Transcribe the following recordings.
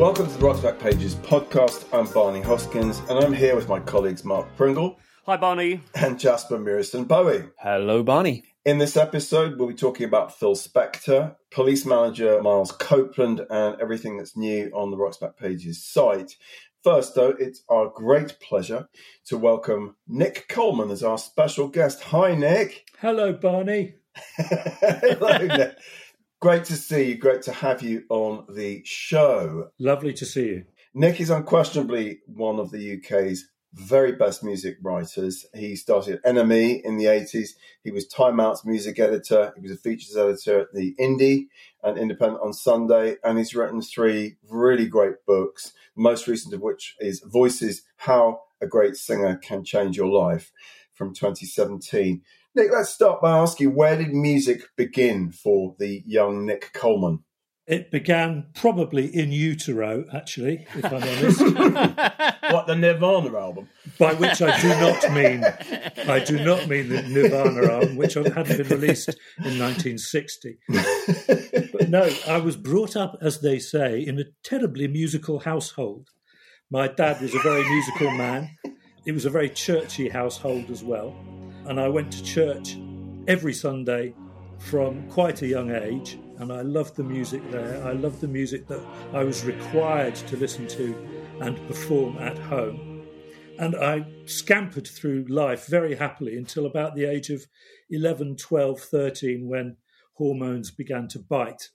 Welcome to the Rocks Back Pages podcast. I'm Barney Hoskyns, and I'm here with my colleagues Mark Pringle Hi, Barney. and Jasper Muriston Bowie. Hello, Barney. In this episode, we'll be talking about Phil Spector, police manager Miles Copeland, and everything that's new on the Rocks Back Pages site. First, though, it's our great pleasure to welcome Nick Coleman as our special guest. Hi, Nick. Hello, Barney. Hello, Nick. Great to see you. Great to have you on the show. Lovely to see you. Nick is unquestionably one of the UK's very best music writers. He started NME in the 80s. He was Time Out's music editor. He was a features editor at the Indie and Independent on Sunday. And he's written three really great books, the most recent of which is Voices How a Great Singer Can Change Your Life from 2017. Nick, let's start by asking where did music begin for the young Nick Coleman? It began probably in utero, actually, if I'm honest. What, the Nirvana album? By which I do not mean I do not mean the Nirvana album, which hadn't been released in 1960. But no, I was brought up, as they say, in a terribly musical household. My dad was a very musical man. It was a very churchy household as well. And I went to church every Sunday from quite a young age. And I loved the music there. I loved the music that I was required to listen to and perform at home. And I scampered through life very happily until about the age of 11, 12, 13, when hormones began to bite.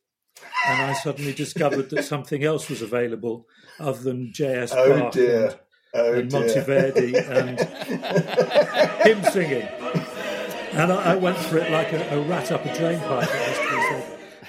And I suddenly discovered that something else was available other than J.S. Oh Bach dear. And, Oh and dear. Monteverdi and him singing. And I, I went for it like a, a rat up a drain pipe. It has to be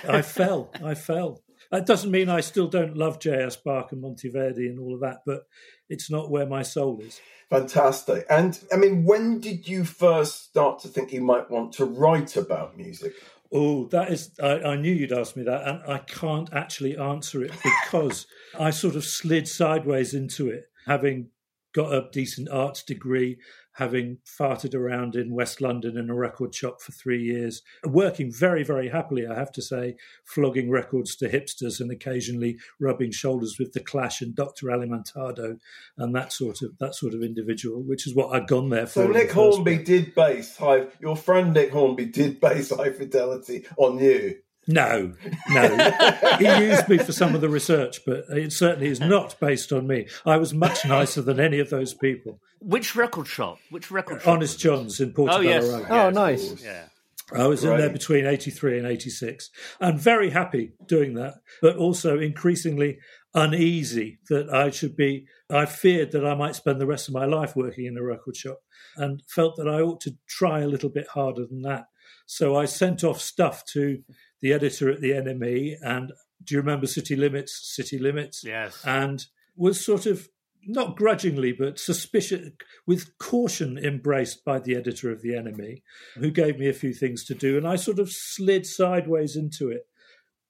said. I fell. I fell. That doesn't mean I still don't love J.S. Bach and Monteverdi and all of that, but it's not where my soul is. Fantastic. And I mean, when did you first start to think you might want to write about music? Oh, that is, I, I knew you'd ask me that, and I can't actually answer it because I sort of slid sideways into it, having got a decent arts degree, having farted around in West London in a record shop for three years, working very, very happily, I have to say, flogging records to hipsters and occasionally rubbing shoulders with the Clash and Dr. Alimantado and that sort of that sort of individual, which is what I'd gone there for. So Nick Hornby did base high. Your friend Nick Hornby did base high fidelity on you. No, no. he used me for some of the research, but it certainly is not based on me. I was much nicer than any of those people. Which record shop? Which record shop? Honest John's in Portobello Oh, yes. Road. Oh, nice. Yeah. I was in there between 83 and 86 and very happy doing that, but also increasingly uneasy that I should be. I feared that I might spend the rest of my life working in a record shop and felt that I ought to try a little bit harder than that. So I sent off stuff to the editor at the NME and do you remember City Limits? City Limits? Yes. and was sort of not grudgingly but suspicious with caution embraced by the editor of the NME who gave me a few things to do and i sort of slid sideways into it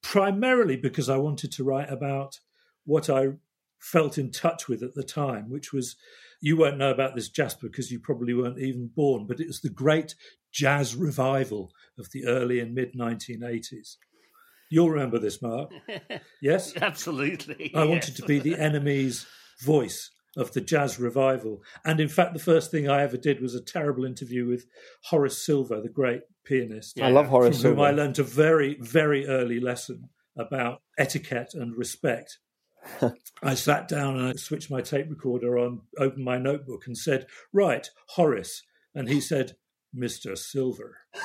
primarily because i wanted to write about what i felt in touch with at the time which was you won't know about this jasper because you probably weren't even born but it was the great jazz revival of the early and mid 1980s you'll remember this mark yes Absolutely. I wanted to be the NME's voice of the jazz revival. And in fact, the first thing I ever did was a terrible interview with Horace Silver, the great pianist, I love Horace from Horace whom I Silver. learned a very, very early lesson about etiquette and respect. I sat down and I switched my tape recorder on, opened my notebook, and said, Right, Horace. And he said, Mr. Silver.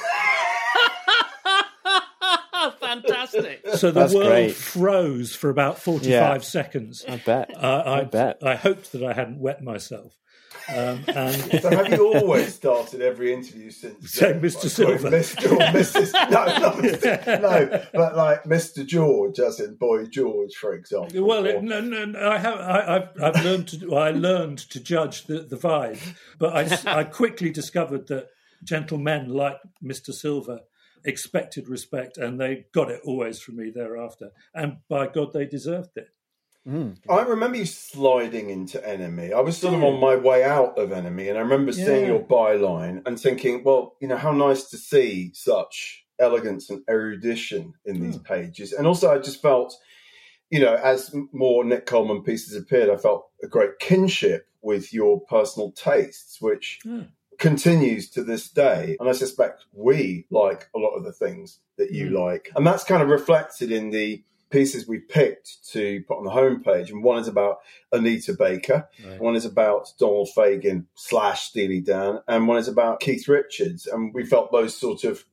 Fantastic. So the That's world great. froze for about 45 Yeah. seconds. I bet. Uh, I, I bet. I hoped that I hadn't wet myself. Um, and So have you always started every interview since? Say then Mr. Silver. Mr. or Mrs. No, not Mr. no, but like Mr. George, as in Boy George, for example. well, Or- no, no, no, I have. I, I've, I've learned to. I learned to judge the, the vibe, but I, I quickly discovered that gentlemen like Mister Silver expected respect, and they got it always from me thereafter. And by God, they deserved it. I remember you sliding into NME. I was sort of on my way out of NME, and I remember seeing Yeah. your byline and thinking, well, you know, how nice to see such elegance and erudition in these pages. And also, I just felt, you know, as more Nick Coleman pieces appeared, I felt a great kinship with your personal tastes, which Hmm. continues to this day. And I suspect we like a lot of the things that you Mm. like. And that's kind of reflected in the pieces we picked to put on the homepage. And one is about Anita Baker, Right. one is about Donald Fagen slash Steely Dan, and one is about Keith Richards. And we felt those sort of,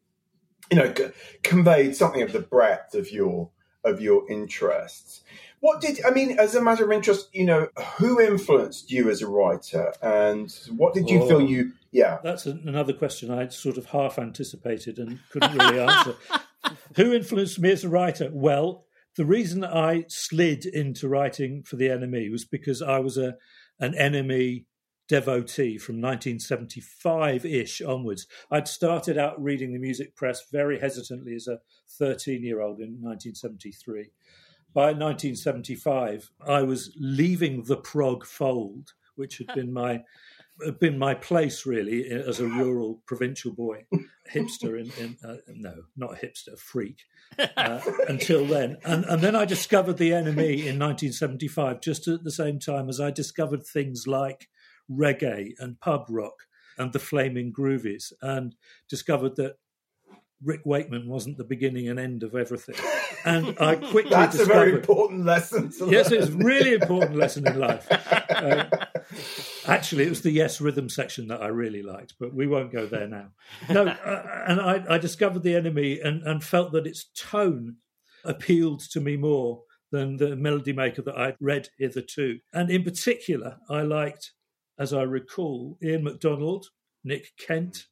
you know, c- conveyed something of the breadth of your of your interests. What did I mean? As a matter of interest, you know, who influenced you as a writer, and what did you Oh. feel you? Yeah, That's an- another question I sort of half anticipated and couldn't really answer. Who influenced me as a writer? Well, the reason I slid into writing for the NME was because I was a an NME devotee from 1975 ish onwards. I'd started out reading the music press very hesitantly as a 13 year old in 1973. By 1975, I was leaving the prog fold, which had been my been my place really as a rural provincial boy, hipster in, in uh, no, not hipster, freak. Uh, until then, and and then I discovered the NME in 1975, just at the same time as I discovered things like reggae and pub rock and the flaming groovies, and discovered that Rick Wakeman wasn't the beginning and end of everything. And I quickly that's a discovered very important lesson. Yes, learn. it's a really important lesson in life. Uh, actually, it was the yes rhythm section that I really liked, but we won't go there now. No, uh, and I, I discovered the NME and, and felt that its tone appealed to me more than the melody maker that I'd read hitherto. And in particular, I liked, as I recall, Ian MacDonald, Nick Kent,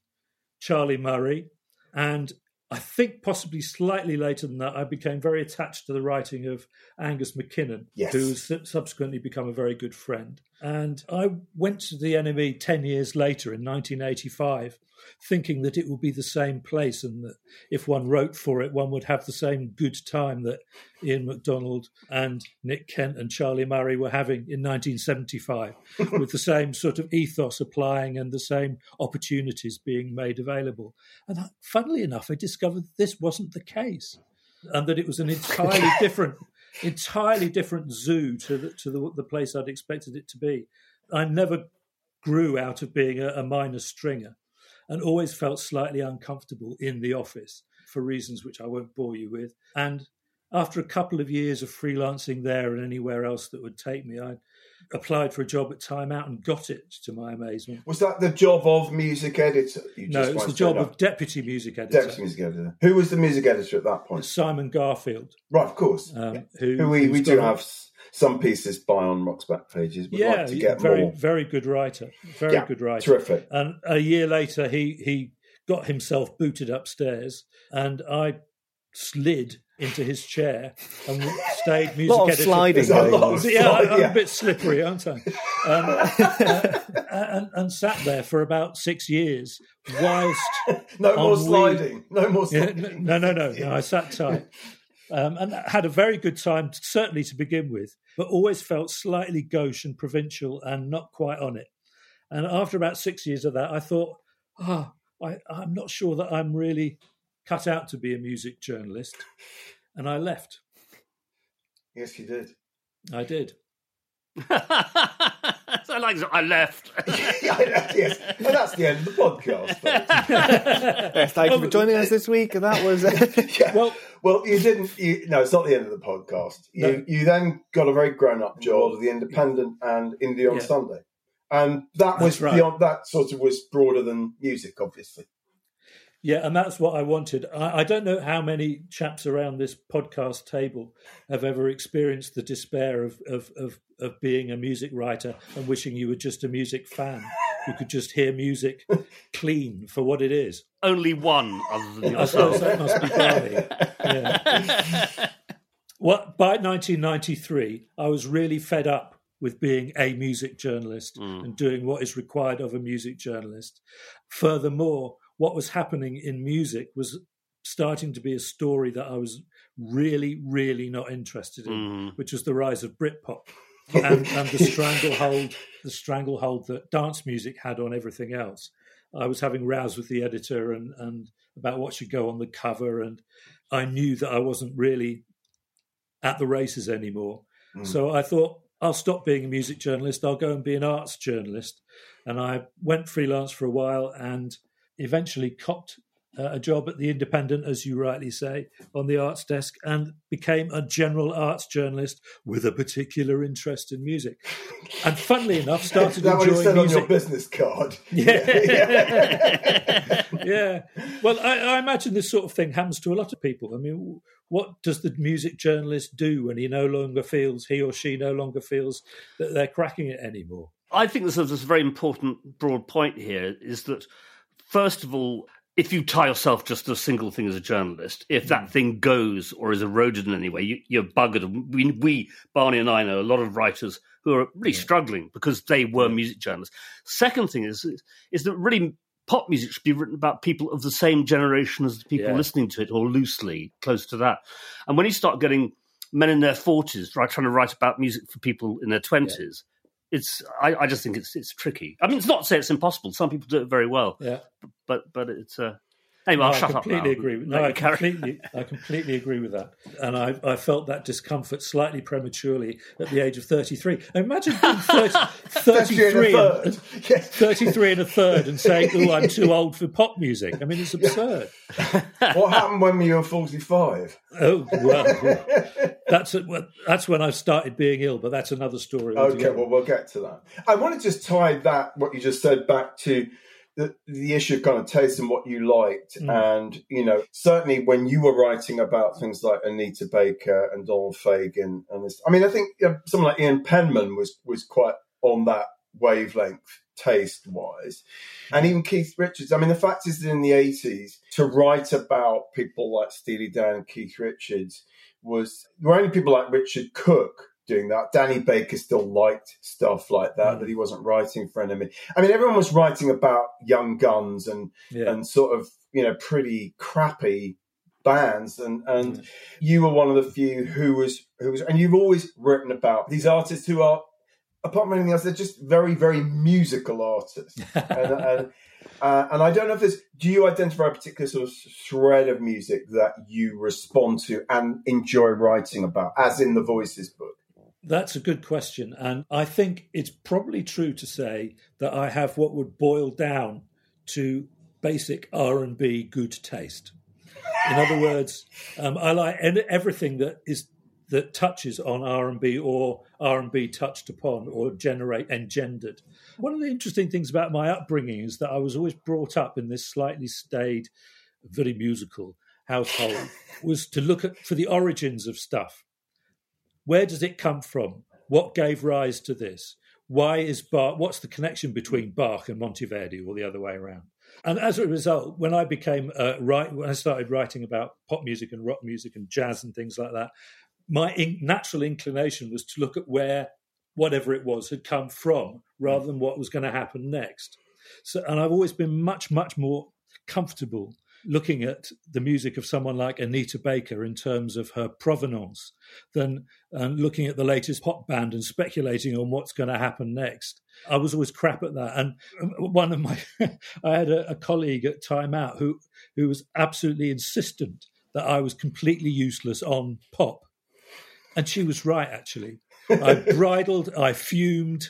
Charlie Murray, and I think possibly slightly later than that, I became very attached to the writing of Angus MacKinnon, Yes. who's subsequently become a very good friend. And I went to the NME 10 years later in 1985, thinking that it would be the same place and that if one wrote for it, one would have the same good time that Ian MacDonald and Nick Kent and Charlie Murray were having in 1975, with the same sort of ethos applying and the same opportunities being made available. And I, funnily enough, I discovered this wasn't the case and that it was an entirely different entirely different zoo to the, to the, the place I'd expected it to be. I never grew out of being a, a minor stringer and always felt slightly uncomfortable in the office for reasons which I won't bore you with. And after a couple of years of freelancing there and anywhere else that would take me, I applied for a job at Time Out and got it to my amazement. Was that the job of music editor? You No, it was the job of deputy music editor. deputy music editor. Who was the music editor at that point? Simon Garfield, Right, of course. um, Yeah. who, Who we, we do have some pieces by on Rock's back pages. We'd yeah, like to get very more. very good writer, very Yeah, good writer. Terrific. And a year later, he he got himself booted upstairs, and I slid into his chair and stayed music lot of editor. sliding a lot of Yeah, I'm a bit slippery, aren't I? Um, uh, and, and sat there for about six years, whilst No more sliding. No more yeah, sliding. no, no, no, no. I sat tight. Um, and had a very good time, certainly to begin with, but always felt slightly gauche and provincial and not quite on it. And after about six years of that, I thought, ah, I, I'm not sure that I'm really cut out to be a music journalist. And I left. Yes, you did. I did. so I like I left. yes, and that's the end of the podcast. Yes, thank you for joining us this week. And that was yeah. Well, Well, you didn't. You, no, it's not the end of the podcast. You, No. you then got a very grown-up job of the Independent and Indie on Yeah. Sunday, and that was right. beyond. That sort of was broader than music, obviously. Yeah, and that's what I wanted. I, I don't know how many chaps around this podcast table have ever experienced the despair of, of, of, of being a music writer and wishing you were just a music fan who could just hear music clean for what it is. Only one other than I suppose yourself. that must be Barney. Yeah. Well, by 1993, I was really fed up with being a music journalist mm. and doing what is required of a music journalist. Furthermore, what was happening in music was starting to be a story that I was really, really not interested in, Mm. which was the rise of Britpop and, and the stranglehold, the stranglehold that dance music had on everything else. I was having rows with the editor and, and about what should go on the cover, and I knew that I wasn't really at the races anymore. Mm. So I thought, I'll stop being a music journalist. I'll go and be an arts journalist. And I went freelance for a while and eventually copped uh, a job at the Independent, as you rightly say, on the arts desk, and became a general arts journalist with a particular interest in music. And funnily enough, started Is that what it enjoying said on music. your business card? Yeah. yeah. Well, I, I imagine this sort of thing happens to a lot of people. I mean, what does the music journalist do when he no longer feels, he or she no longer feels that they're cracking it anymore? I think there's a, there's a very important broad point here is that, first of all, if you tie yourself just to a single thing as a journalist, if that mm. thing goes or is eroded in any way, you, you're buggered. We, we, Barney and I know a lot of writers who are really struggling because they were music journalists. Second thing is, is that really pop music should be written about people of the same generation as the people Yeah. listening to it or loosely close to that. And when you start getting men in their 40s right, trying to write about music for people in their 20s, it's I, I just think it's it's tricky. I mean, it's not to say it's impossible. Some people do it very well, Yeah. but but it's uh, anyway. I'll I shut up now. completely agree. With, no, I completely, I completely agree with that. And I, I felt that discomfort slightly prematurely at the age of 33. Imagine being 30, Especially in a 33, third. and, Yes. 33 and a third and saying, oh, I'm too old for pop music. I mean, it's absurd. what happened when you were 45? Oh, well, that's, well, that's when I started being ill, but that's another story. Okay, well, we'll get to that. I want to just tie that, what you just said, back to the, the issue of kind of taste and what you liked. Mm. And, you know, certainly when you were writing about things like Anita Baker and Donald Fagen and this, I mean, I think you know, someone like Ian Penman was, was quite on that wavelength taste wise. And even Keith Richards. I mean, the fact is that in the 80s, to write about people like Steely Dan and Keith Richards was, there were only people like Richard Cook doing that. Danny Baker still liked stuff like that, Mm. that he wasn't writing for NME. I mean, everyone was writing about young guns and, yeah. and sort of, you know, pretty crappy bands and and Mm. you were one of the few who was who was and you've always written about these artists who are apart from anything else they're just very very musical artists and, and, uh, and I don't know if there's do you identify a particular sort of thread of music that you respond to and enjoy writing about as in the voices book That's a good question, and I think it's probably true to say that I have what would boil down to basic R and B good taste. In other words, um, I like everything that is that touches on R and B or R and B touched upon or generate engendered. One of the interesting things about my upbringing is that I was always brought up in this slightly staid, very musical household. was to look at for the origins of stuff where does it come from? What gave rise to this? Why is Bach? What's the connection between Bach and Monteverdi, or the other way around? And as a result, when I became uh, right, when I started writing about pop music and rock music and jazz and things like that, my in- natural inclination was to look at where whatever it was had come from, rather than what was going to happen next. So, and I've always been much, much more comfortable looking at the music of someone like Anita Baker in terms of her provenance than um, looking at the latest pop band and speculating on what's going to happen next. I was always crap at that. And um, one of my, I had a, a colleague at Time Out who, who was absolutely insistent that I was completely useless on pop. And she was right, actually. I bridled, I fumed,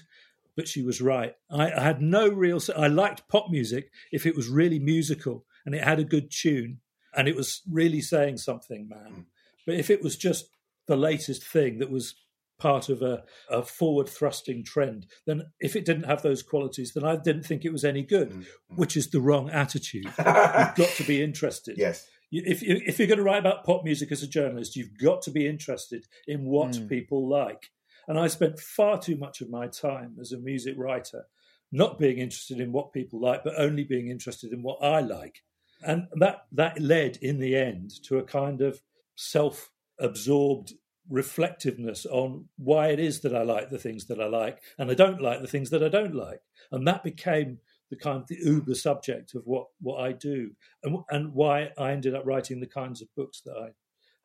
but she was right. I, I had no real. I liked pop music if it was really musical and it had a good tune and it was really saying something, man. Mm. But if it was just the latest thing that was part of a, a forward thrusting trend, then if it didn't have those qualities, then I didn't think it was any good, mm. Mm. which is the wrong attitude. You've got to be interested. yes If, if you're going to write about pop music as a journalist, you've got to be interested in what people like. And I spent far too much of my time as a music writer not being interested in what people like, but only being interested in what I like. And that, that led in the end to a kind of self absorbed reflectiveness on why it is that I like the things that I like and I don't like the things that I don't like. And that became the kind of the uber subject of what, what I do and, and why I ended up writing the kinds of books that I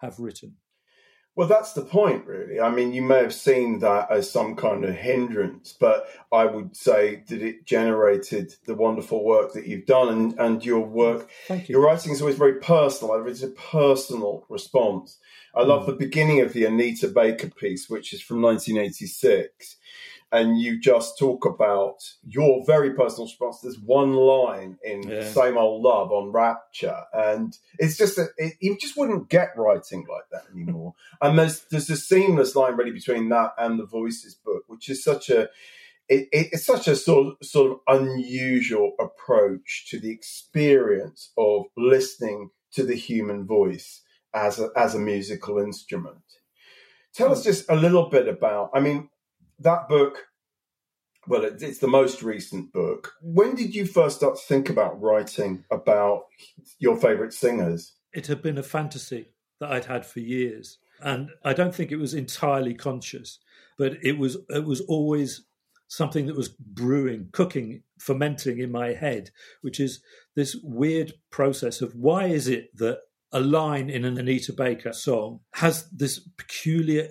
have written. Well, that's the point, really. I mean, you may have seen that as some kind of hindrance, but I would say that it generated the wonderful work that you've done, and, and your work, Thank you. your writing is always very personal. It's a personal response. I love hmm. the beginning of the Anita Baker piece, which is from 1986. And you just talk about your very personal response. There's one line in Yeah. Same Old Love on Rapture. And it's just that it, you just wouldn't get writing like that anymore. and there's, there's a seamless line really between that and the Voices book, which is such a, it, it, it's such a sort of, sort of unusual approach to the experience of listening to the human voice as a, as a musical instrument. Tell us hmm. just a little bit about. I mean, that book. Well, it's the most recent book. When did you first start to think about writing about your favourite singers? it had been a fantasy that I'd had for years, and I don't think it was entirely conscious, but it was it was always something that was brewing, cooking, fermenting in my head, which is this weird process of why is it that a line in an Anita Baker song has this peculiar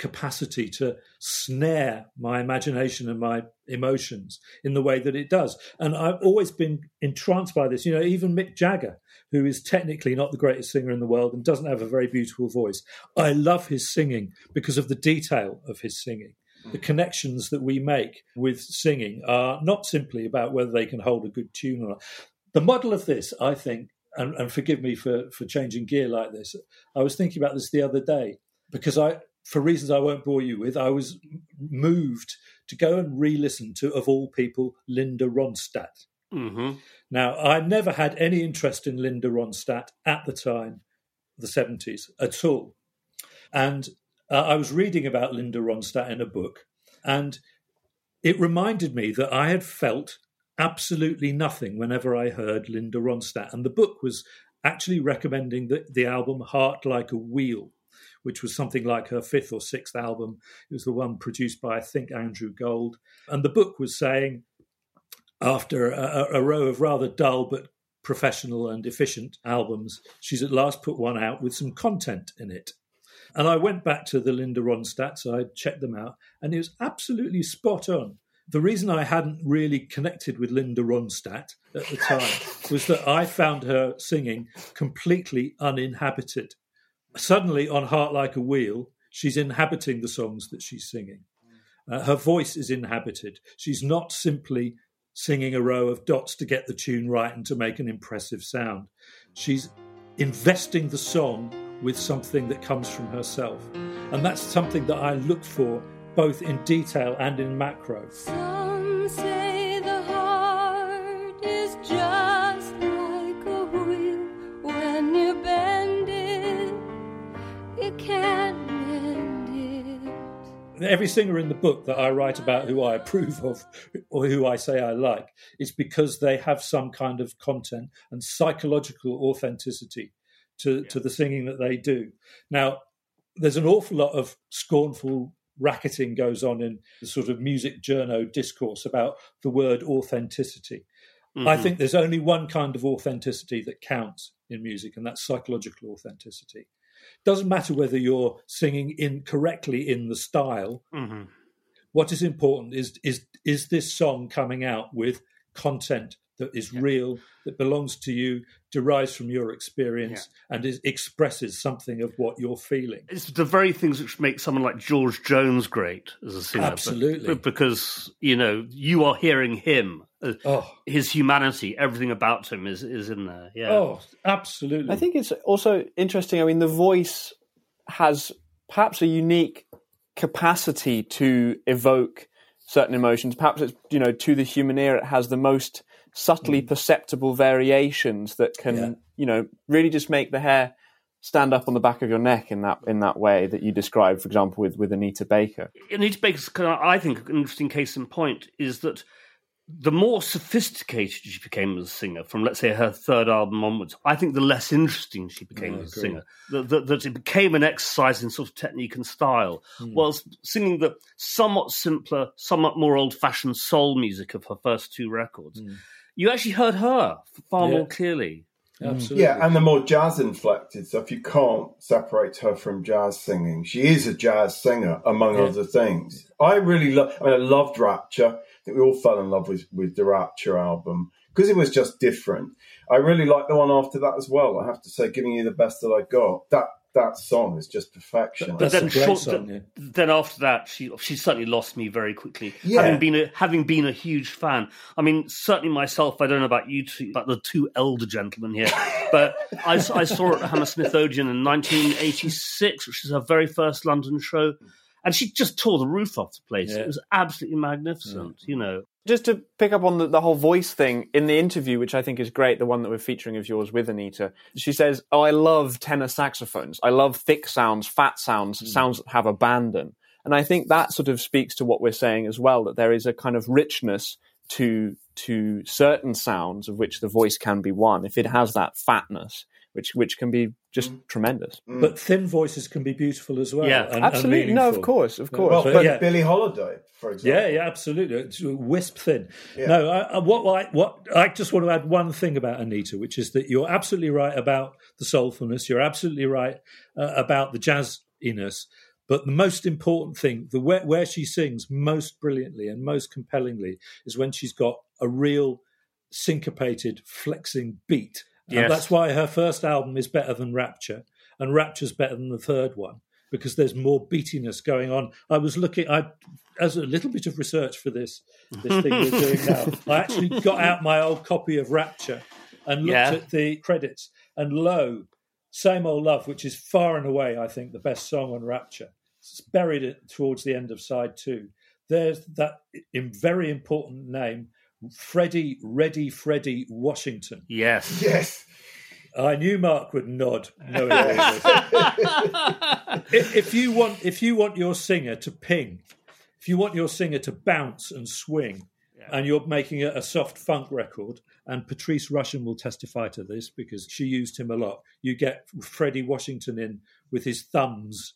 capacity to snare my imagination and my emotions in the way that it does. And I've always been entranced by this. You know, even Mick Jagger, who is technically not the greatest singer in the world and doesn't have a very beautiful voice, I love his singing because of the detail of his singing. The mm. connections that we make with singing are not simply about whether they can hold a good tune or not. The model of this, I think, and, and forgive me for, for changing gear like this, I was thinking about this the other day because I, for reasons I won't bore you with, I was moved to go and re-listen to, of all people, Linda Ronstadt. hmm Now, I never had any interest in Linda Ronstadt at the time, the 70s, at all. And uh, I was reading about Linda Ronstadt in a book, and it reminded me that I had felt absolutely nothing whenever I heard Linda Ronstadt. And the book was actually recommending the, the album Heart Like a Wheel, which was something like her fifth or sixth album. It was the one produced by, I think, Andrew Gold. And the book was saying, after a, a row of rather dull but professional and efficient albums, she's at last put one out with some content in it. And I went back to the Linda Ronstadt, so I checked them out, and it was absolutely spot on. The reason I hadn't really connected with Linda Ronstadt at the time was that I found her singing completely uninhabited. Suddenly, on Heart Like a Wheel, she's inhabiting the songs that she's singing. Uh, her voice is inhabited. She's not simply singing a row of dots to get the tune right and to make an impressive sound. She's investing the song with something that comes from herself. And that's something that I look for both in detail and in macro. Every singer in the book that I write about who I approve of or who I say I like is because they have some kind of content and psychological authenticity to, to the singing that they do. Now, there's an awful lot of scornful racketing goes on in the sort of music journo discourse about the word authenticity. I mm-hmm. think there's only one kind of authenticity that counts in music, and that's psychological authenticity. Doesn't matter whether you're singing in correctly in the style. hmm What is important is is is this song coming out with content that is real, that belongs to you, derives from your experience, and is, expresses something of what you're feeling. It's the very things which make someone like George Jones great as a singer. Absolutely. Be- because, you know, you are hearing him. Uh, Oh, His humanity, everything about him is, is in there. Yeah. oh, absolutely. I think it's also interesting. I mean, the voice has perhaps a unique capacity to evoke certain emotions. Perhaps it's, you know, to the human ear, it has the most subtly perceptible variations that can, Yeah. you know, really just make the hair stand up on the back of your neck in that in that way that you described, for example, with with Anita Baker. Anita Baker's, kind of, I think, an interesting case in point is that the more sophisticated she became as a singer, from let's say her third album onwards, I think the less interesting she became mm, I as a singer. That, that, that it became an exercise in sort of technique and style, Hmm. whilst singing the somewhat simpler, somewhat more old-fashioned soul music of her first two records. Mm. You actually heard her far. Yeah. more clearly. Mm. Absolutely. Yeah, and the more jazz inflected stuff, you can't separate her from jazz singing. She is a jazz singer, among Yeah. other things. I really love. I mean, I loved Rapture. I think we all fell in love with with the Rapture album because it was just different. I really like the one after that as well. I have to say, giving you the best that I got. That that song is just perfection. That's then short- song, yeah. then after that, she she certainly lost me very quickly. Yeah. Having been a having been a huge fan. I mean, certainly myself. I don't know about you two, about the two elder gentlemen here, but I saw her at Hammersmith Odeon in 1986, which is her very first London show, and she just tore the roof off the place. Yeah. It was absolutely magnificent. You know, Just to pick up on the, the whole voice thing in the interview, which I think is great, the one that we're featuring of yours with Anita, she says, Oh, I love tenor saxophones. I love thick sounds, fat sounds, hmm. sounds that have abandon. And I think that sort of speaks to what we're saying as well, that there is a kind of richness to to certain sounds of which the voice can be one, if it has that fatness, which which can be just tremendous. But thin voices can be beautiful as well. Yeah. and- and Absolutely. No, of course, of course. well, but but yeah. Billie Holiday, for example. Yeah, yeah, absolutely. It's wisp thin. Yeah. No, I, I, what I what I just want to add one thing about Anita, which is that you're absolutely right about the soulfulness. You're absolutely right uh, about the jazziness. But the most important thing, the where, where she sings most brilliantly and most compellingly, is when she's got a real syncopated, flexing beat. And that's why her first album is better than Rapture, and Rapture's better than the third one because there's more beatiness going on. I was looking, I as a little bit of research for this this thing we're doing now. I actually got out my old copy of Rapture and looked Yeah. at the credits, and lo, "Same Old Love," which is far and away, I think, the best song on Rapture. It's buried it towards the end of side two. There's that in very important name, Freddie Reddy Freddie Washington. yes. Yes. I knew Mark would nod. knowing all if, if you want, if you want your singer to ping, if you want your singer to bounce and swing, and you're making a, a soft funk record, and Patrice Rushen will testify to this because she used him a lot. You get Freddie Washington in with his thumbs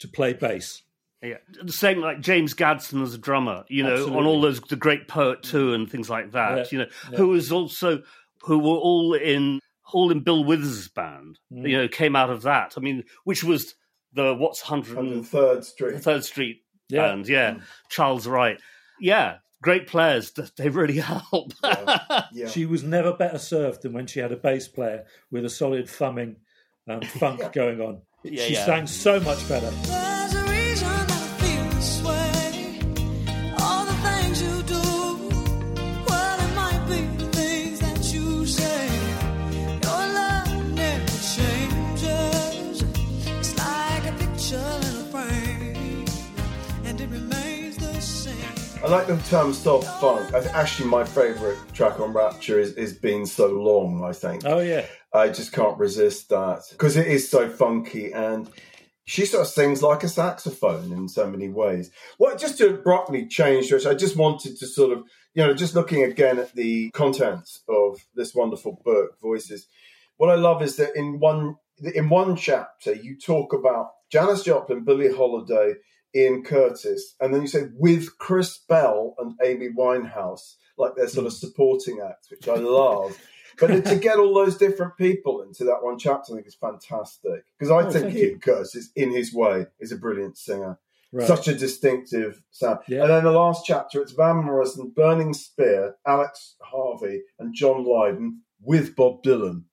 to play bass. Yeah, the same like James Gadson as a drummer, you know, on all those the Great Poet Two and things like that. Yeah, You know, yeah. who was also who were all in all in Bill Withers' band. Mm. You know, came out of that. I mean, which was the what's 103rd Street. Third Street Yeah. band. Yeah, Charles Wright. Yeah, great players. th- They really help. Yeah. She was never better served than when she had a bass player with a solid thumbing um, funk going on. Yeah, she yeah. sang so much better. I like the term soft funk. Actually, my favourite track on Rapture is, is Been So Long, I think. Oh yeah, I just can't resist that because it is so funky and she sort of sings like a saxophone in so many ways. Well, just to abruptly change, I just wanted to sort of, you know, just looking again at the contents of this wonderful book, Voices. What I love is that in one in one chapter you talk about Janis Joplin, Billie Holiday, Ian Curtis, and then you say with Chris Bell and Amy Winehouse, like their sort of hmm. supporting acts, which I love. But to get all those different people into that one chapter, I think is fantastic. Because I Oh, think Ian. Curtis, in his way, is a brilliant singer. right. Such a distinctive sound. Yeah. And then the last chapter, it's Van Morrison, Burning Spear, Alex Harvey, and John Lydon with Bob Dylan.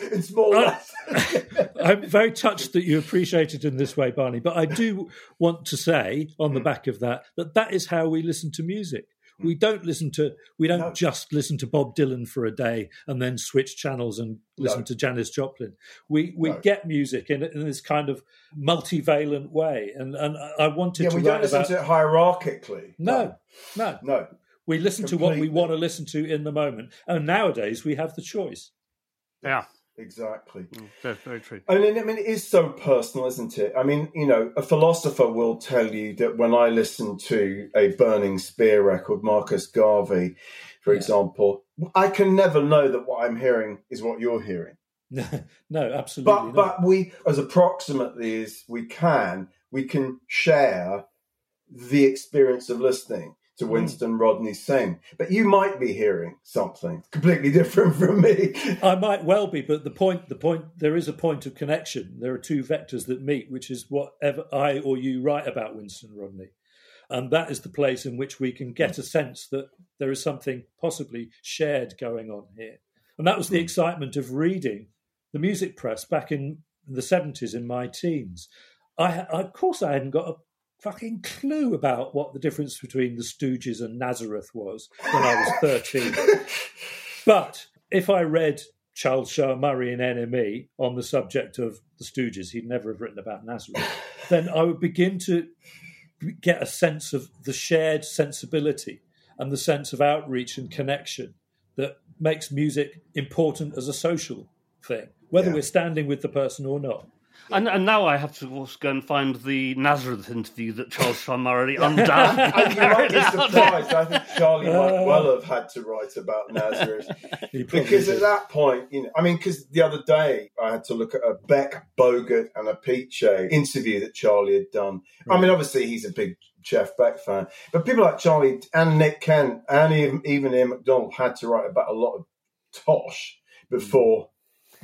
It's more. I- I'm very touched that you appreciate it in this way, Barney. But I do want to say, on the Mm. back of that, that that is how we listen to music. We don't listen to we don't No. just listen to Bob Dylan for a day and then switch channels and listen No. to Janis Joplin. We we No. get music in, in this kind of multivalent way, and and I wanted yeah, to we don't listen about to it hierarchically. no, no. No. We listen to what we want to listen to in the moment, and nowadays we have the choice. yeah, Exactly. Mm, very, very true. I mean, I mean, it is so personal, isn't it? I mean, you know, a philosopher will tell you that when I listen to a Burning Spear record, Marcus Garvey, for Yeah. example, I can never know that what I'm hearing is what you're hearing. No, no, absolutely But not. but we, as approximately as we can, we can share the experience of listening. To hmm. Winston Rodney sing. But you might be hearing something completely different from me. I might well be, but the point, the point, there is a point of connection. There are two vectors that meet, which is whatever I or you write about Winston Rodney. And that is the place in which we can get a sense that there is something possibly shared going on here. And that was the hmm. excitement of reading the music press back in the 70s in my teens. I, of course, I hadn't got a fucking clue about what the difference between the Stooges and Nazareth was when I was 13. but if I read Charles Shaar Murray in NME on the subject of the Stooges, he'd never have written about Nazareth, then I would begin to get a sense of the shared sensibility and the sense of outreach and connection that makes music important as a social thing, whether Yeah. we're standing with the person or not. And, and now I have to go and find the Nazareth interview that Charles Shaar Murray undoubtedly And you might be surprised. I think Charlie might uh, well have had to write about Nazareth. Because did. at that point, you know, I mean, because the other day I had to look at a Beck, Bogert, and Appice interview that Charlie had done. I mean, obviously he's a big Jeff Beck fan, but people like Charlie and Nick Kent and even, even Ian MacDonald had to write about a lot of Tosh before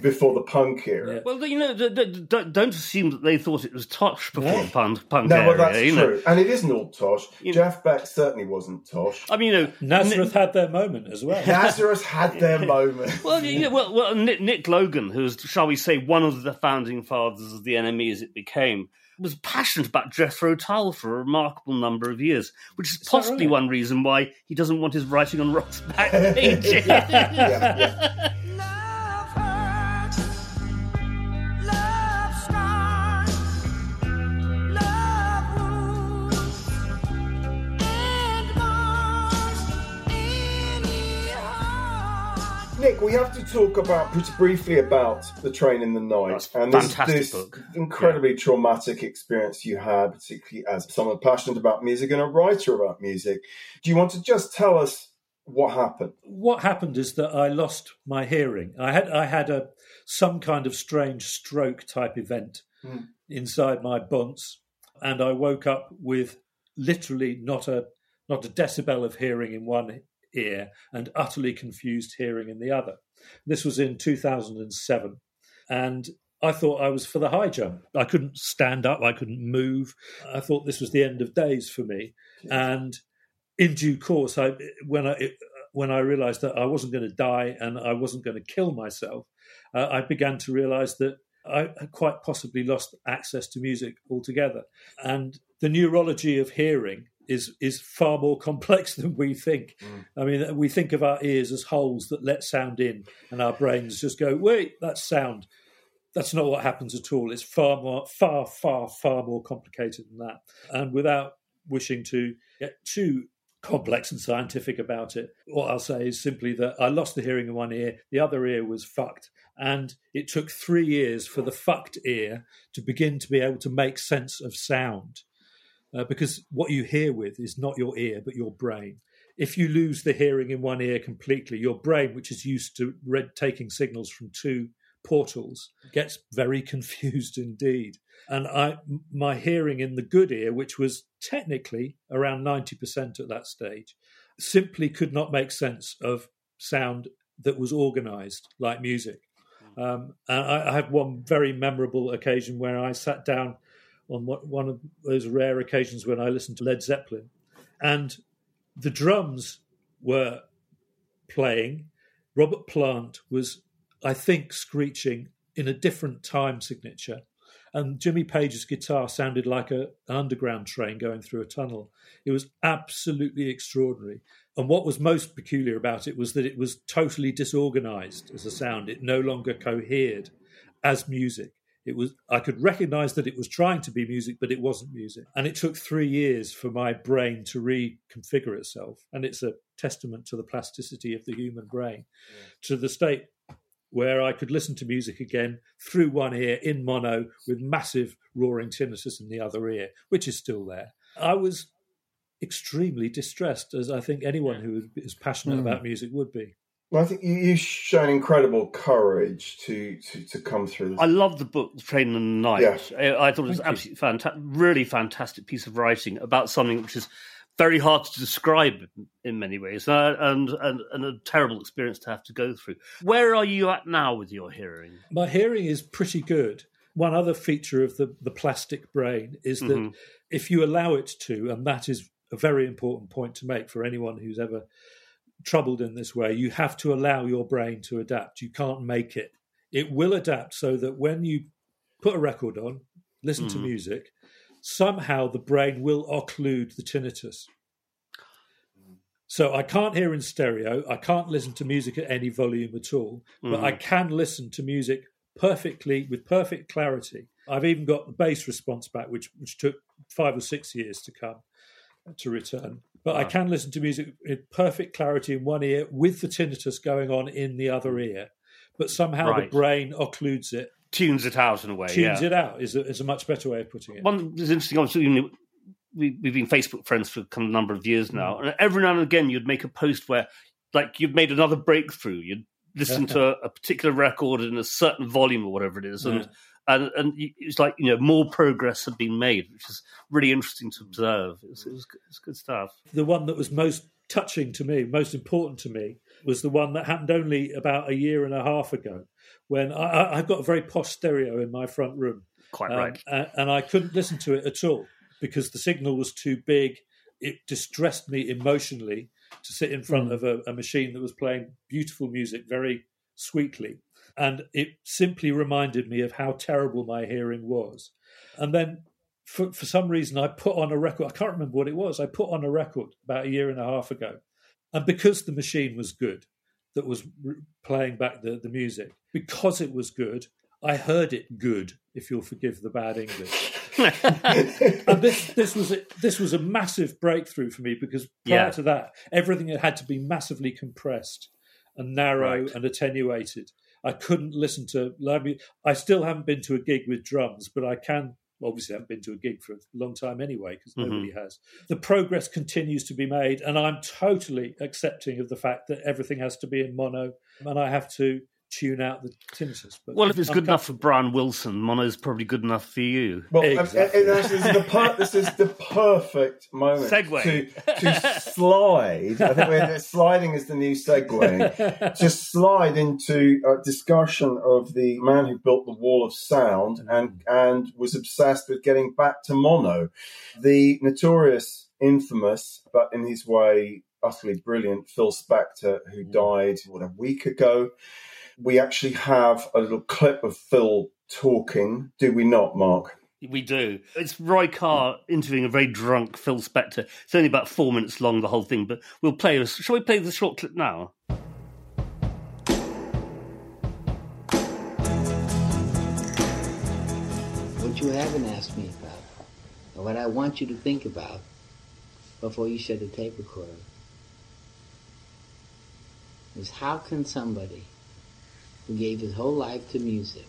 before the punk era. Yeah. Well, you know, d- d- don't, don't assume that they thought it was Tosh before No. the punk, punk No, area. well, that's you know. true, and it isn't all Tosh. You- Jeff Beck certainly wasn't Tosh. I mean, you know, Nazareth had their moment as well. Nazareth had their moment. Well, yeah, well, well Nick, Nick Logan, who was, shall we say, one of the founding fathers of the NME as it became, was passionate about Jethro Tull for a remarkable number of years, which is that possibly right? one reason why he doesn't want his writing on Rock's back page. yeah, yeah. Nick, we have to talk about pretty briefly about the train in the night That's and this, fantastic this book. incredibly traumatic experience you had, particularly as someone passionate about music and a writer about music. Do you want to just tell us what happened? what happened is that I lost my hearing. I had I had a some kind of strange stroke type event Hmm. inside my bunts, and I woke up with literally not a not a decibel of hearing in one ear and utterly confused hearing in the other. This was in 2007, and I thought I was for the high jump. I couldn't stand up. I couldn't move. I thought this was the end of days for me, and in due course, I when I when I realised that I wasn't going to die and I wasn't going to kill myself, uh, I began to realise that I had quite possibly lost access to music altogether. And the neurology of hearing is is far more complex than we think. Mm. I mean, we think of our ears as holes that let sound in, and our brains just go, "Wait, that's sound." That's not what happens at all. It's far more, far, far, far more complicated than that. And without wishing to get too complex and scientific about it. What I'll say is simply that I lost the hearing in one ear, the other ear was fucked. And it took three years for the fucked ear to begin to be able to make sense of sound. Uh, because what you hear with is not your ear, but your brain. If you lose the hearing in one ear completely, your brain, which is used to read, taking signals from two portals, gets very confused indeed. And I, my hearing in the good ear, which was technically around 90% at that stage, simply could not make sense of sound that was organized like music. Um, and I, I had one very memorable occasion where I sat down on one of those rare occasions when I listened to Led Zeppelin, and the drums were playing. Robert Plant was, I think, screeching in a different time signature. And Jimmy Page's guitar sounded like a, an underground train going through a tunnel. It was absolutely extraordinary. And what was most peculiar about it was that it was totally disorganized as a sound. It no longer cohered as music. It was I could recognize that it was trying to be music, but it wasn't music. And it took three years for my brain to reconfigure itself. And it's a testament to the plasticity of the human brain, to the state where I could listen to music again through one ear in mono with massive roaring tinnitus in the other ear, which is still there. I was extremely distressed, as I think anyone who is passionate hmm. about music would be. Well, I think you, you've shown incredible courage to, to, to come through this. I love the book, The Train in the Night. Yeah. I, I thought it was Thank absolutely fantastic, really fantastic piece of writing about something which is very hard to describe in many ways, uh, and, and and a terrible experience to have to go through. Where are you at now with your hearing? My hearing is pretty good. One other feature of the, the plastic brain is that Mhm. if you allow it to, and that is a very important point to make for anyone who's ever troubled in this way, you have to allow your brain to adapt. You can't make it. It will adapt so that when you put a record on, listen to Mhm. music, somehow the brain will occlude the tinnitus. So I can't hear in stereo. I can't listen to music at any volume at all, but I can listen to music perfectly with perfect clarity. I've even got the bass response back, which which took five or six years to come to return. But I can listen to music in perfect clarity in one ear with the tinnitus going on in the other ear. But somehow Right. the brain occludes it, Tunes it out in a way. tunes yeah. it out. Is a, is a much better way of putting it. One was interesting. Obviously, we, we've been Facebook friends for a number of years now, mm. and every now and again, you'd make a post where, like, you'd made another breakthrough. You'd listen to a, a particular record in a certain volume or whatever it is, and Yeah. And and you- it's like you know more progress had been made, which is really interesting to observe. It was, it was, good- it was good stuff. the one that was most touching to me, most important to me, was the one that happened only about a year and a half ago, when I, I, I've got a very posh stereo in my front room, Quite um, right. a- and I couldn't listen to it at all because the signal was too big. It distressed me emotionally to sit in front of a, a machine that was playing beautiful music very sweetly. And it simply reminded me of how terrible my hearing was. And then for, for some reason, I put on a record. I can't remember what it was. I put on a record about a year and a half ago. And because the machine was good, that was playing back the, the music, because it was good, I heard it good, if you'll forgive the bad English. and this this was a, this was a massive breakthrough for me because prior Yeah. to that, everything had had to be massively compressed and narrow Right. and attenuated. I couldn't listen to live music. I still haven't been to a gig with drums, but I can. Obviously, I haven't been to a gig for a long time anyway because Mhm. nobody has. The progress continues to be made, and I'm totally accepting of the fact that everything has to be in mono, and I have to tune out the tinnitus. But Well, if it's good enough for. Brian Wilson, mono's probably good enough for you. Well, Exactly. and- and this, is the per- this is the perfect moment Segue. to to slide. I think we're, sliding is the new segue. to slide into a discussion of the man who built the wall of sound and mm-hmm. and was obsessed with getting back to mono, the notorious, infamous, but in his way utterly brilliant Phil Spector, who mm. died what a week ago. We actually have a little clip of Phil talking, do we not, Mark? We do. It's Roy Carr interviewing a very drunk Phil Spector. It's only about four minutes long, the whole thing, but we'll play. Shall we play the short clip now? What you haven't asked me about, or what I want you to think about before you shut the tape recorder, is how can somebody who gave his whole life to music,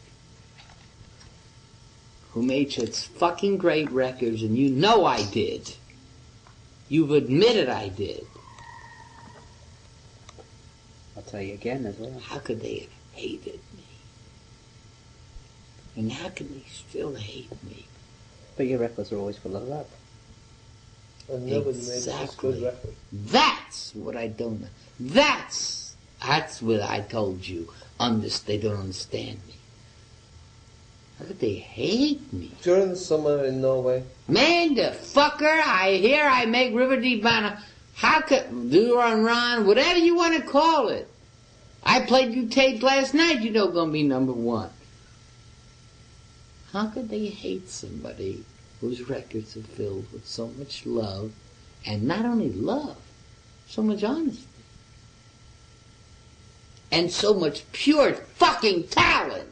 who made such fucking great records, and you know I did, you've admitted I did, I'll tell you again as well. how could they have hated me? And how can they still hate me? But your records are always full of love. And nobody made this Exactly. good. That's what I don't know. That's that's what I told you. Underst- they don't understand me. How could they hate me? During the summer in Norway, Man, the fucker! I hear I make River Deep Banner. How could do run run, whatever you want to call it? I played you tape last night. You know, gonna be number one. How could they hate somebody whose records are filled with so much love, and not only love, so much honesty, and so much pure fucking talent?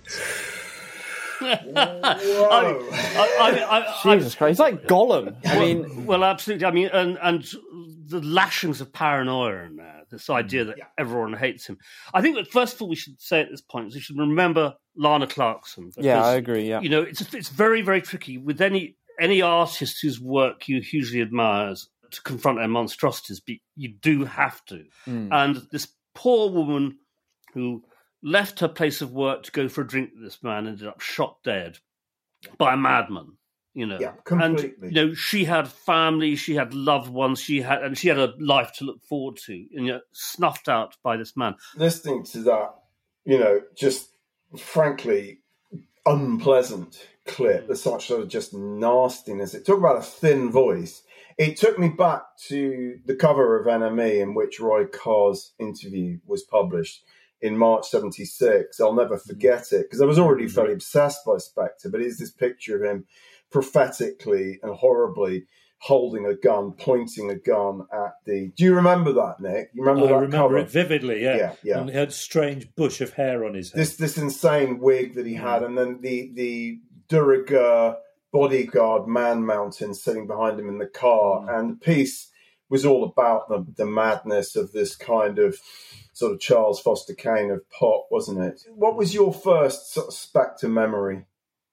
Whoa. I, I, I, I, Jesus Christ, he's like Gollum. I well, mean, well, absolutely. I mean, and and the lashings of paranoia in there. This idea that everyone hates him. I think that first of all, we should say at this point, we should remember Lana Clarkson. yeah, I agree. Yeah, You know, it's it's very very tricky with any any artist whose work you hugely admire to confront their monstrosities. But you do have to. Mm. And this poor woman who left her place of work to go for a drink with this man ended up shot dead by a madman. You know, Yeah, and you know she had family, she had loved ones, she had and she had a life to look forward to, and you know, snuffed out by this man. listening to that, you know, just frankly unpleasant clip. There's such sort of just nastiness. It talk about a thin voice. It took me back to the cover of NME in which Roy Carr's interview was published in March 76. I'll never mm-hmm. forget it because I was already mm-hmm. fairly obsessed by Spector, but it's this picture of him prophetically and horribly holding a gun, pointing a gun at the. Do you remember that, Nick? You remember I that remember cover? it vividly, yeah. Yeah, yeah. And he had a strange bush of hair on his head. this this insane wig that he mm-hmm. had, and then the the Duriger bodyguard Man Mountain sitting behind him in the car, and the piece was all about the the madness of this kind of sort of Charles Foster Kane of pop, wasn't it? What was your first sort of Spector memory,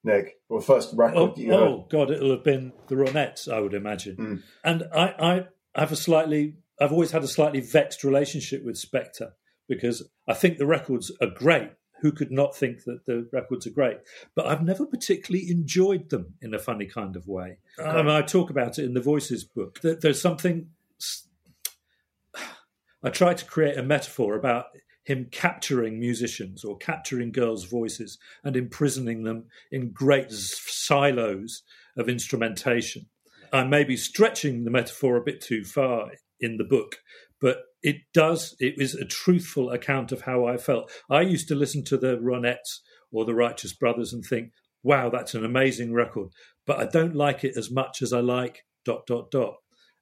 Nick, or first record Oh, oh God, it'll have been the Ronettes, I would imagine. Mm. And I, I have a slightly, I've always had a slightly vexed relationship with Spector because I think the records are great. Who could not think that the records are great? But I've never particularly enjoyed them in a funny kind of way. I, mean, I talk about it in the Voices book. That there's something. I try to create a metaphor about him capturing musicians or capturing girls' voices and imprisoning them in great silos of instrumentation. I may be stretching the metaphor a bit too far in the book, but it does, it is a truthful account of how I felt. I used to listen to the Ronettes or the Righteous Brothers and think, wow, that's an amazing record, but I don't like it as much as I like dot, dot, dot.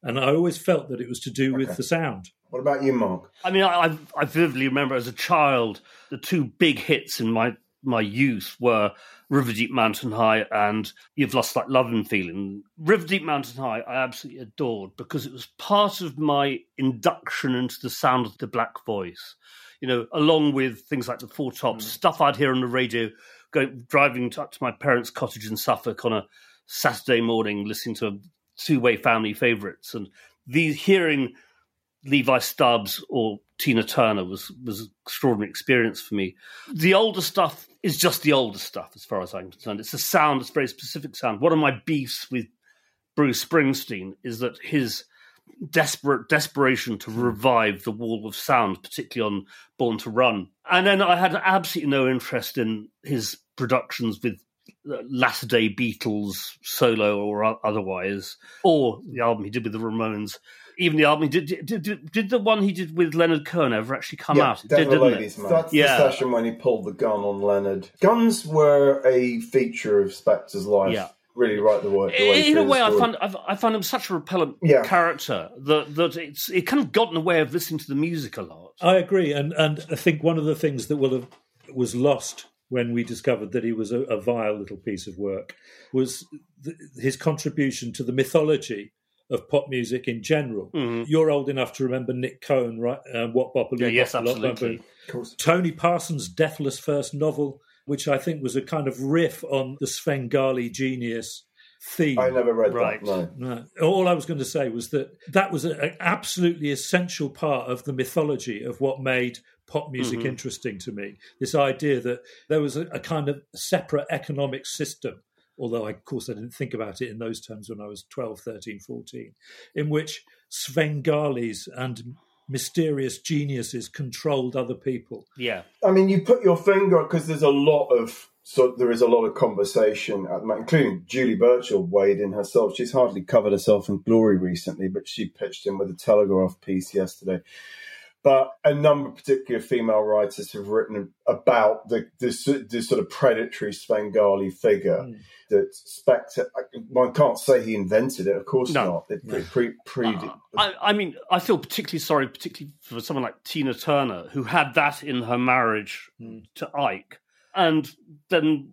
And I always felt that it was to do with the sound. What about you, Mark? I mean, I, I- I vividly remember as a child the two big hits in my my youth were River Deep Mountain High and You've Lost That Love and Feeling. River Deep Mountain High I absolutely adored because it was part of my induction into the sound of the black voice. You know, along with things like the Four Tops, mm. stuff I'd hear on the radio, going, driving to, to my parents' cottage in Suffolk on a Saturday morning, listening to two way family favourites, and these hearing Levi Stubbs or Tina Turner was was an extraordinary experience for me. The older stuff is just the older stuff, as far as I'm concerned. It's a sound, it's a very specific sound. One of my beefs with Bruce Springsteen is that his desperate desperation to revive the wall of sound, particularly on Born to Run, and then I had absolutely no interest in his productions with latter day Beatles solo or otherwise, or the album he did with the Ramones. Even the album he did, did, did, did the one he did with Leonard Cohen ever actually come yeah, out? It did, didn't Ladies it? Man. That's Yeah. the session when he pulled the gun on Leonard. Guns were a feature of Spector's life. Yeah. Really right the way. The way In a way, I find I've, I found him such a repellent Yeah. character that that it's it kind of got in the way of listening to the music a lot. I agree, and and I think one of the things that will have was lost when we discovered that he was a, a vile little piece of work was th- his contribution to the mythology of pop music in general. Mhm. You're old enough to remember Nik Cohn, right? Uh, what Bop Yeah, yes, absolutely. Tony Parsons' Deathless first novel, which I think was a kind of riff on the Svengali genius theme. I never read Right. that. No. No. All I was going to say was that that was an absolutely essential part of the mythology of what made pop music Mhm. interesting to me. This idea that there was a, a kind of separate economic system, although I, of course I didn't think about it in those terms when I was 12, 13, 14, in which Svengalis and mysterious geniuses controlled other people. Yeah, I mean, you put your finger because there's a lot of so there is a lot of conversation, at the moment, including Julie Burchill weighed in herself. She's hardly covered herself in glory recently, but she pitched in with a Telegraph piece yesterday. But a number of particular female writers have written about the this, this sort of predatory Svengali figure hmm. that Spector. One can't say he invented it, of course No. not. It pre, pre, pre, uh, I, I mean, I feel particularly sorry, particularly for someone like Tina Turner, who had that in her marriage hmm. to Ike, and then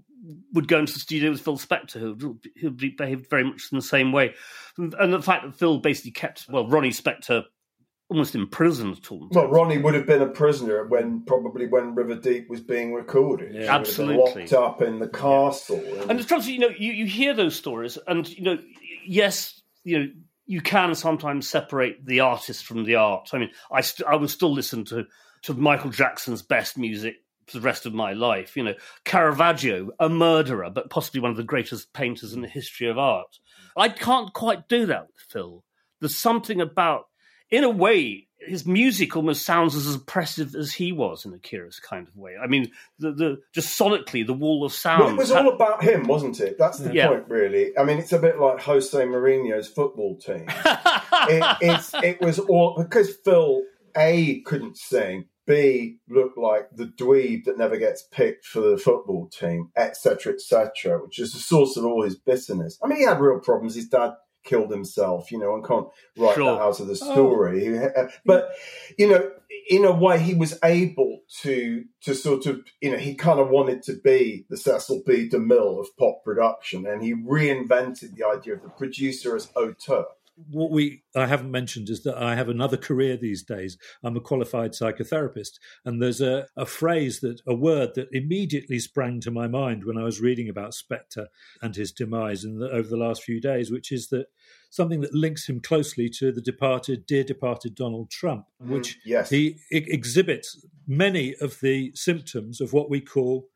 would go into the studio with Phil Spector, who who behaved very much in the same way, and, and the fact that Phil basically kept well Ronnie Spector almost imprisoned at all. Well, Ronnie would have been a prisoner when probably when River Deep was being recorded. He would have been Absolutely. locked up in the castle. And, And the trouble is, you know, you, you hear those stories, and you know, yes, you know, you can sometimes separate the artist from the art. I mean, I st- I would still listen to to Michael Jackson's best music for the rest of my life. You know, Caravaggio, a murderer, but possibly one of the greatest painters in the history of art. I can't quite do that with Phil. There's something about, in a way, his music almost sounds as oppressive as he was in a curious kind of way. I mean, the, the just sonically, the wall of sound. Well, it was all about him, wasn't it? That's the Yeah. point, really. I mean, it's a bit like Jose Mourinho's football team. it, it's, it was all because Phil A couldn't sing, B looked like the dweeb that never gets picked for the football team, etc., etc., which is the source of all his bitterness. I mean, he had real problems. His dad killed himself, you know, and can't write Sure. that out of the story. Uh, But you know, in a way, he was able to to sort of, you know, he kind of wanted to be the Cecil B. DeMille of pop production, and he reinvented the idea of the producer as auteur. What we I haven't mentioned is that I have another career these days. I'm a qualified psychotherapist, and there's a, a phrase that a word that immediately sprang to my mind when I was reading about Spector and his demise in the, over the last few days, which is that something that links him closely to the departed, dear departed Donald Trump, which yes. he exhibits many of the symptoms of what we call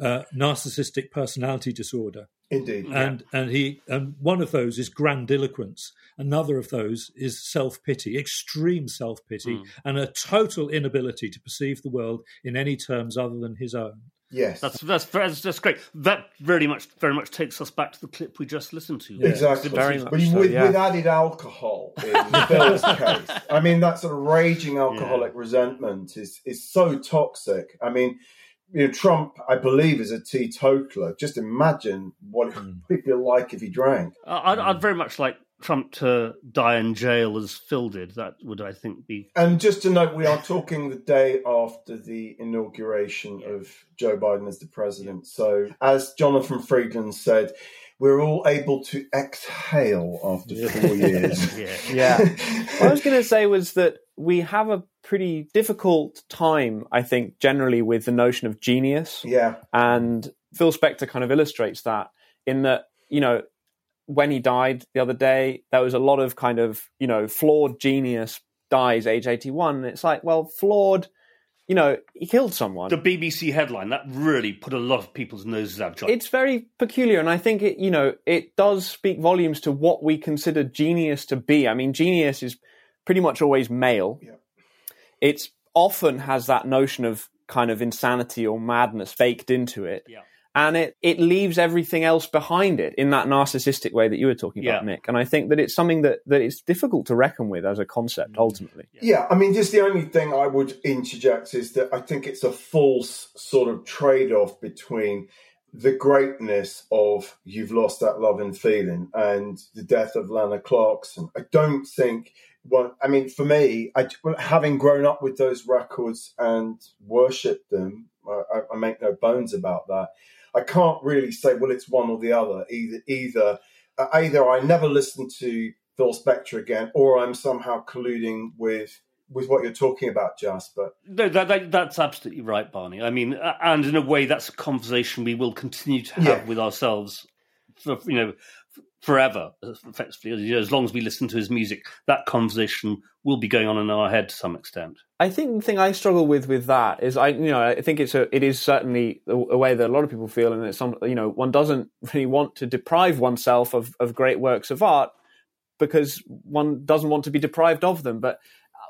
uh, narcissistic personality disorder Indeed. and and he and one of those is grandiloquence another of those is self-pity extreme self-pity Hmm. and a total inability to perceive the world in any terms other than his own yes. That's, that's that's that's great. That very much very much takes us back to the clip we just listened to. Exactly. Very much but so, with, yeah. with added alcohol in Phil's case. I mean, that sort of raging alcoholic resentment is, is so toxic. I mean, you know, Trump, I believe, is a teetotaler. Just imagine what it hmm. would be like if he drank. I'd, I'd very much like Trump to die in jail as Phil did. That would, I think, be And just to note, we are talking the day after the inauguration of Joe Biden as the president. So, as Jonathan Freedland said, we're all able to exhale after four years. yeah. Yeah. what I was going to say was that we have a pretty difficult time, I think, generally with the notion of genius. yeah. And Phil Spector kind of illustrates that in that, you know, when he died the other day, there was a lot of kind of, you know, flawed genius dies age 81. And it's like, well, flawed, you know, he killed someone. The BBC headline that really put a lot of people's noses out of joint. it's very peculiar and i think it you know it does speak volumes to what we consider genius to be i mean genius is pretty much always male Yeah. It's often has that notion of kind of insanity or madness baked into it Yeah. and it it leaves everything else behind it in that narcissistic way that you were talking about Yeah. nick and i think that it's something that that it's difficult to reckon with as a concept mm. ultimately Yeah, I mean, just the only thing I would interject is that I think it's a false sort of trade off between the greatness of You've Lost That Love and Feeling and the death of Lana Clarkson. I don't think, well, I mean, for me, I, having grown up with those records and worshipped them, I, I- make no bones about that. I can't really say, well, it's one or the other. Either, either, uh, either I never listen to Phil Spector again, or I'm somehow colluding with with what you're talking about, Jasper. No, that, that, that's absolutely right, Barney. I mean, uh, and in a way, that's a conversation we will continue to have Yeah. with ourselves, for you know, forever. Effectively, as long as we listen to his music, that conversation will be going on in our head to some extent. I think the thing I struggle with with that is I you know I think it's a it is certainly a, a way that a lot of people feel and it's some you know one doesn't really want to deprive oneself of of great works of art because one doesn't want to be deprived of them but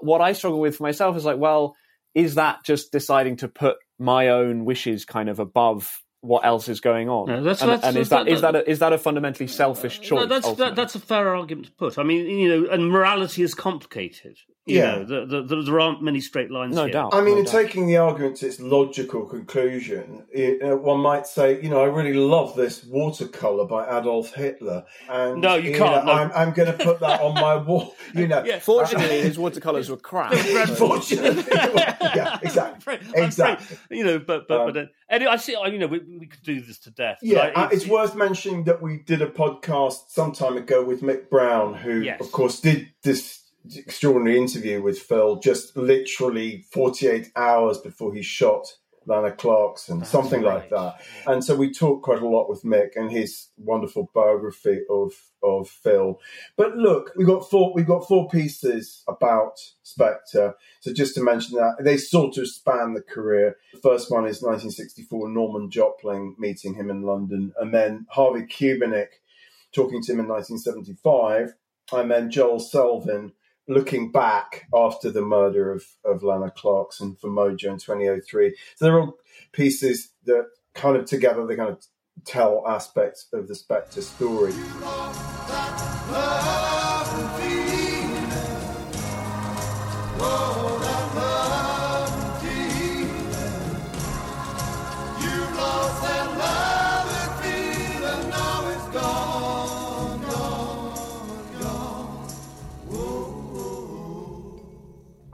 what I struggle with for myself is like well is that just deciding to put my own wishes kind of above what else is going on No, that's- and, that's- and is that- that is that- that a, is that a fundamentally selfish choice No, that's that, that's a fair argument to put. I mean, you know, and morality is complicated. You Yeah. know, the, the, the, there aren't many straight lines. no here. doubt I mean, no in doubt. taking the argument to its logical conclusion, it, uh, one might say, you know, I really love this watercolor by Adolf Hitler, and No, you can't, know, no. I'm, I'm going to put that on my wall. You know, Yeah. fortunately his watercolors were crap Unfortunately, yeah, exactly, I'm afraid- exactly. You know, but but Um, but uh, anyway, I see. You know, we, we could do this to death. but Yeah, I- uh, it's worth mentioning that we did a podcast some time ago with Mick Brown, who, Yes. of course, did this extraordinary interview with Phil just literally 48 hours before he shot Lana Clarkson, something like that. And so we talked quite a lot with Mick and his wonderful biography of of Phil. But look, we got four we got four pieces about Spector. So just to mention that they sort of span the career. The first one is 1964, Norman Jopling meeting him in London, and then Harvey Kubernik talking to him in 1975, and then Joel Selvin looking back after the murder of, of Lana Clarkson for Mojo in 2003. So they're all pieces that kind of together they kind of tell aspects of the Spector story.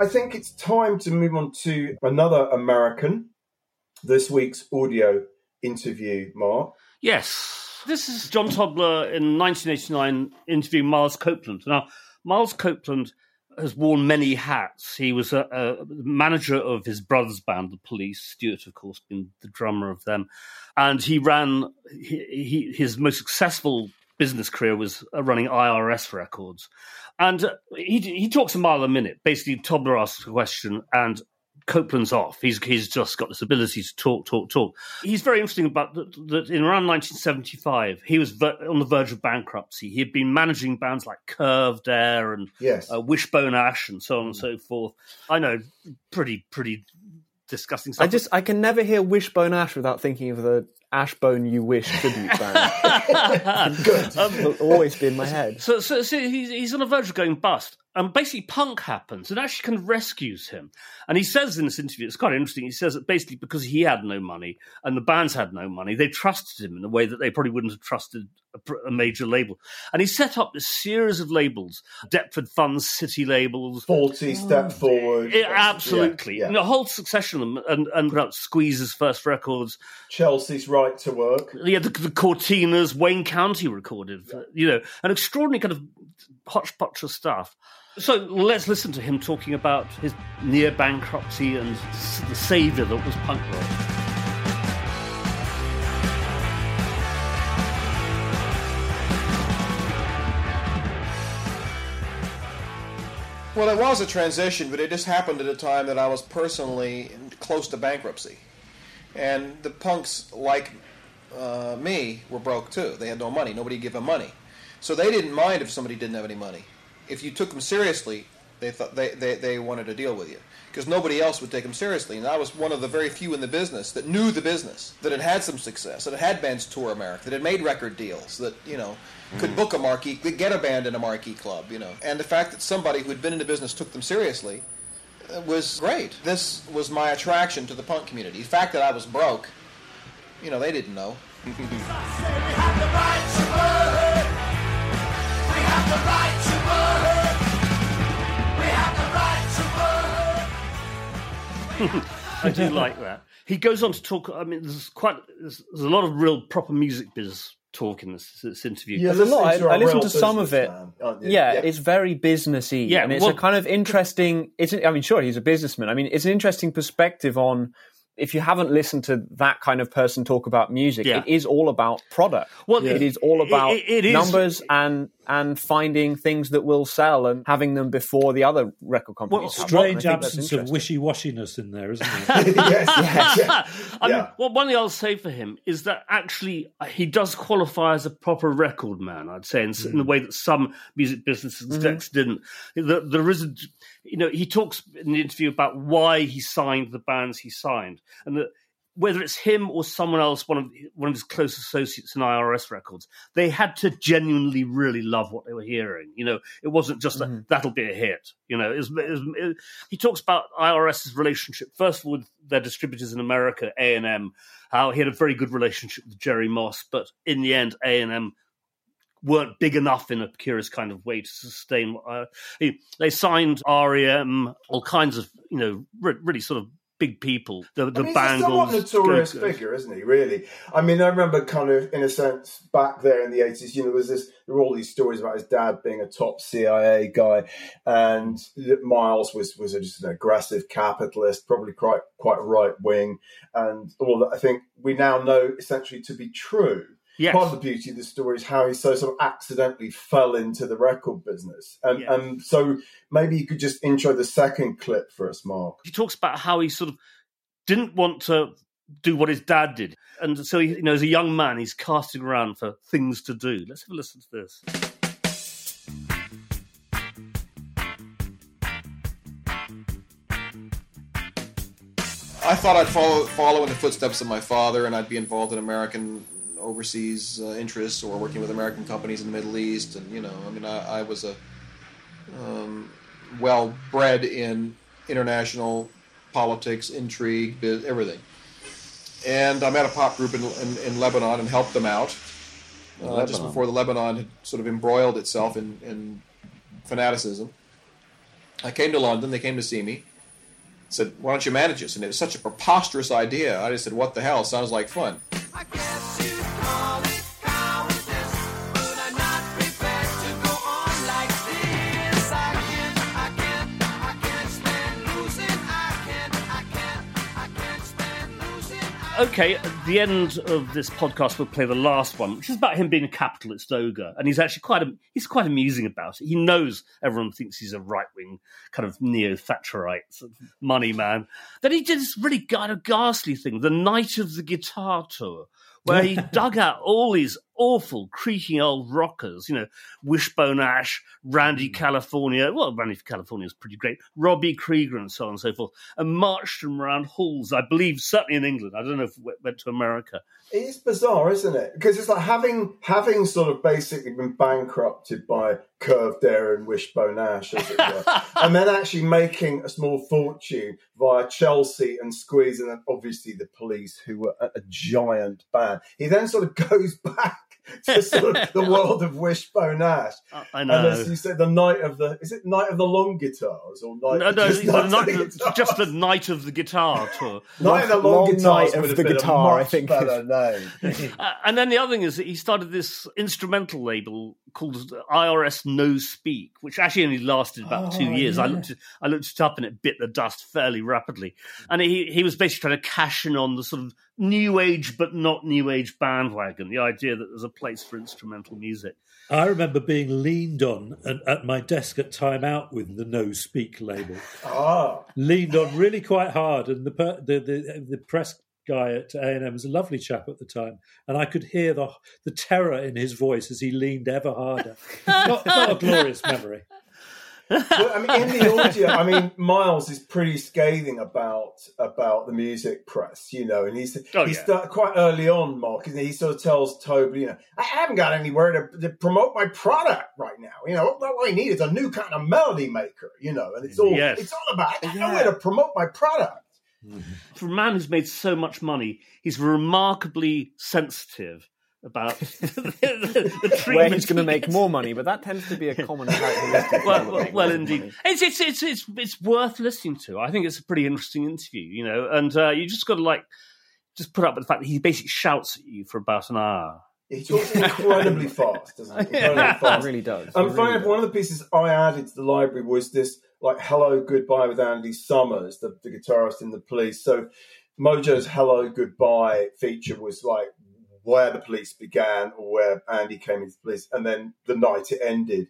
I think it's time to move on to another American. This week's audio interview, Mark. Yes. This is John Tobler in 1989 interviewing Miles Copeland. Now, Miles Copeland has worn many hats. He was a, a manager of his brother's band, The Police. Stewart, of course, being the drummer of them. And he ran, he, he, his most successful business career was uh, running IRS records. And uh, he, he talks a mile a minute. Basically, Tobler asks a question and Copeland's off. He's he's just got this ability to talk, talk, talk. He's very interesting about that. that in around 1975, he was ver- on the verge of bankruptcy. He had been managing bands like Curved Air and Yes. uh, Wishbone Ash and so on and so forth. I know, pretty pretty disgusting stuff. I just I can never hear Wishbone Ash without thinking of the Ashbone You Wish tribute band. It'll always be in my head. So, so, so he's, he's on the verge of going bust. And basically, punk happens and actually kind of rescues him. And he says in this interview, it's quite interesting. He says that basically because he had no money and the bands had no money, they trusted him in a way that they probably wouldn't have trusted a, major label. And he set up this series of labels Deptford Fun City labels. 40 step forward. Yeah, absolutely. Yeah, yeah. And a whole succession of them. And, and put out Squeeze's first records. Chelsea's right to work. Yeah, the, the Cortinas, Wayne County recorded, you know, an extraordinary kind of hodgepodge of stuff. So let's listen to him talking about his near bankruptcy and the saviour that was punk rock. Was a transition, but it just happened at a time that I was personally close to bankruptcy. And the punks, like uh, me, were broke too. They had no money. Nobody gave them money. So they didn't mind if somebody didn't have any money. If you took them seriously, they thought they, they, they wanted to deal with you because nobody else would take them seriously. And I was one of the very few in the business that knew the business, that had had some success, that had bands tour America, that had made record deals, that you know could book a marquee, could get a band in a marquee club, you know. And the fact that somebody who had been in the business took them seriously uh, was great. This was my attraction to the punk community. The fact that I was broke, you know, they didn't know. I do like that. He goes on to talk. I mean, there's quite there's, there's a lot of real proper music biz talk in this, this interview. You're There's a lot. I, listening to listened to some of it. businessman, aren't? Yeah, Yeah. it's very businessy, Yeah, and it's well- a kind of interesting. It's I mean, sure, he's a businessman. I mean, it's an interesting perspective on. If you haven't listened to that kind of person talk about music, Yeah. it is all about product. Well, it is all it- about it- it is- numbers and and finding things that will sell and having them before the other record companies. have them. I Strange think that's absence of wishy washiness in there, isn't it? yes, yes. I mean, Yeah. well, one thing I'll say for him is that actually uh, he does qualify as a proper record man. I'd say in, s in the way that some music business execs didn't. There, there is, a, you know, he talks in the interview about why he signed the bands he signed, and that whether it's him or someone else, one of one of his close associates in IRS records, they had to genuinely really love what they were hearing. You know, it wasn't just a, that'll be a hit. You know, it was, it was, it- he talks about IRS's relationship first of all with their distributors in America, A and M, how he had a very good relationship with Jerry Moss, but in the end, A and M weren't big enough in a curious kind of way to sustain. Uh, he- they signed REM, all kinds of you know re- really sort of big people. The the I mean, he's a somewhat notorious Go-Go's. figure, isn't he? Really. I mean, I remember kind of, in a sense, back there in the eighties. You know, there was this. There were all these stories about his dad being a top CIA guy, and Miles was was just an aggressive capitalist, probably quite quite right wing, and all that. I think we now know essentially to be true. Yes. Part of the beauty of the story is how he so sort of accidentally fell into the record business, and Yeah. and so maybe you could just intro the second clip for us, Mark. he talks about how he sort of didn't want to do what his dad did, and so he, you know, as a young man, he's casting around for things to do. Let's have a listen to this. I thought I'd follow follow in the footsteps of my father, and I'd be involved in American overseas uh, interests or working with American companies in the Middle East. And you know, I mean, I, I was a um, well bred in international politics, intrigue, biz, everything. And I met a pop group in, in, in Lebanon and helped them out uh, just before the Lebanon had sort of embroiled itself in, in fanaticism. I came to London. They came to see me said, "Why don't you manage us?" And it was such a preposterous idea. I just said, "What the hell? Sounds like fun." Okay, at the end of this podcast, we'll play the last one, which is about him being a capitalist ogre, and he's actually quite he's quite amusing about it. He knows everyone thinks he's a right wing kind of neo Thatcherite sort of money man. Then he did this really kind of ghastly thing, the Night of the Guitar Tour, where he dug out all these awful creaking old rockers, you know, Wishbone Ash, Randy hmm. California. Well, Randy California is pretty great. Robbie Krieger and so on and so forth, and marched them around halls. I believe certainly in England. I don't know if it went to America. It is bizarre, isn't it? Because it's like having having sort of basically been bankrupted by Curved Air and Wishbone Ash, as it were, and then actually making a small fortune via Chelsea and Squeeze, and then obviously the Police, who were a, a giant band. He then sort of goes back to sort of the world of Wishbone Ash. I- I And as you said, the night of the is it night of the long guitars or night? No, no, just it's the night of the guitars? just the night of the guitar tour. Night of the long, Long Night of the Guitar, I much think. better name. Uh, and then the other thing is that he started this instrumental label called IRS No Speak, which actually only lasted about Oh, two years. I looked it, I looked it up and it bit the dust fairly rapidly. And he, he was basically trying to cash in on the sort of new age but not new age bandwagon, the idea that there's a place for instrumental music. I remember being leaned on and at my desk at Time Out with the No Speak label. Ah. leaned on really quite hard, and the per- the, the the press guy at A and M was a lovely chap at the time, and I could hear the the terror in his voice as he leaned ever harder. not, not a glorious memory. Well, I mean, in the audio, I mean, Miles is pretty scathing about about the music press, you know, and he's Oh, he's yeah. start, quite early on, Mark, isn't he? He sort of tells Tobler, you know, I haven't got anywhere to, to promote my product right now. You know, what I need is a new kind of melody maker, you know, and it's all Yes. it's all about. I got nowhere to promote my product. For a man who's made so much money, he's remarkably sensitive about the, the, the treatment. where he's going to make more money, but that tends to be a common characteristic. well, well, well, indeed, it's, it's it's it's it's worth listening to. I think it's a pretty interesting interview, you know, and uh, you just got to like just put up with the fact that he basically shouts at you for about an hour. He talks incredibly fast, doesn't he? Incredibly It fast. really does. And It funny really one of the pieces I added to the library was this like "Hello Goodbye" with Andy Summers, the, the guitarist in the Police. So Mojo's "Hello Goodbye" feature was like where the Police began, or where Andy came into the Police, and then the night it ended.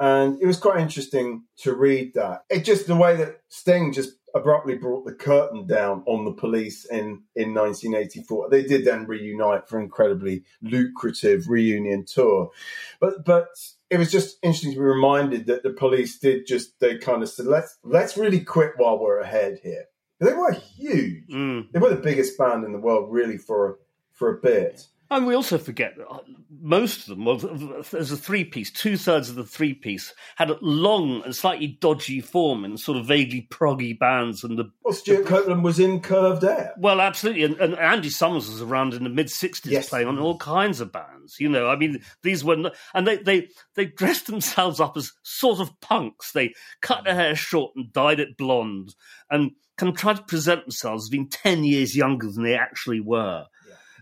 And it was quite interesting to read that. It just the way that Sting just abruptly brought the curtain down on the police in, in 1984. They did then reunite for an incredibly lucrative reunion tour. But but it was just interesting to be reminded that the police did just they kind of said let's let's really quit while we're ahead here. They were huge. Mm. They were the biggest band in the world really for for a bit. And we also forget that uh, most of them, well, as a three piece, two thirds of the three piece had a long and slightly dodgy form in sort of vaguely proggy bands. And the Well, Stewart Copeland was in Curved Air. well, absolutely, and, and Andy Summers was around in the mid '60s Yes. playing on all kinds of bands. You know, I mean, these were, not, and they they they dressed themselves up as sort of punks. They cut their hair short and dyed it blonde, and kind of tried to present themselves as being ten years younger than they actually were.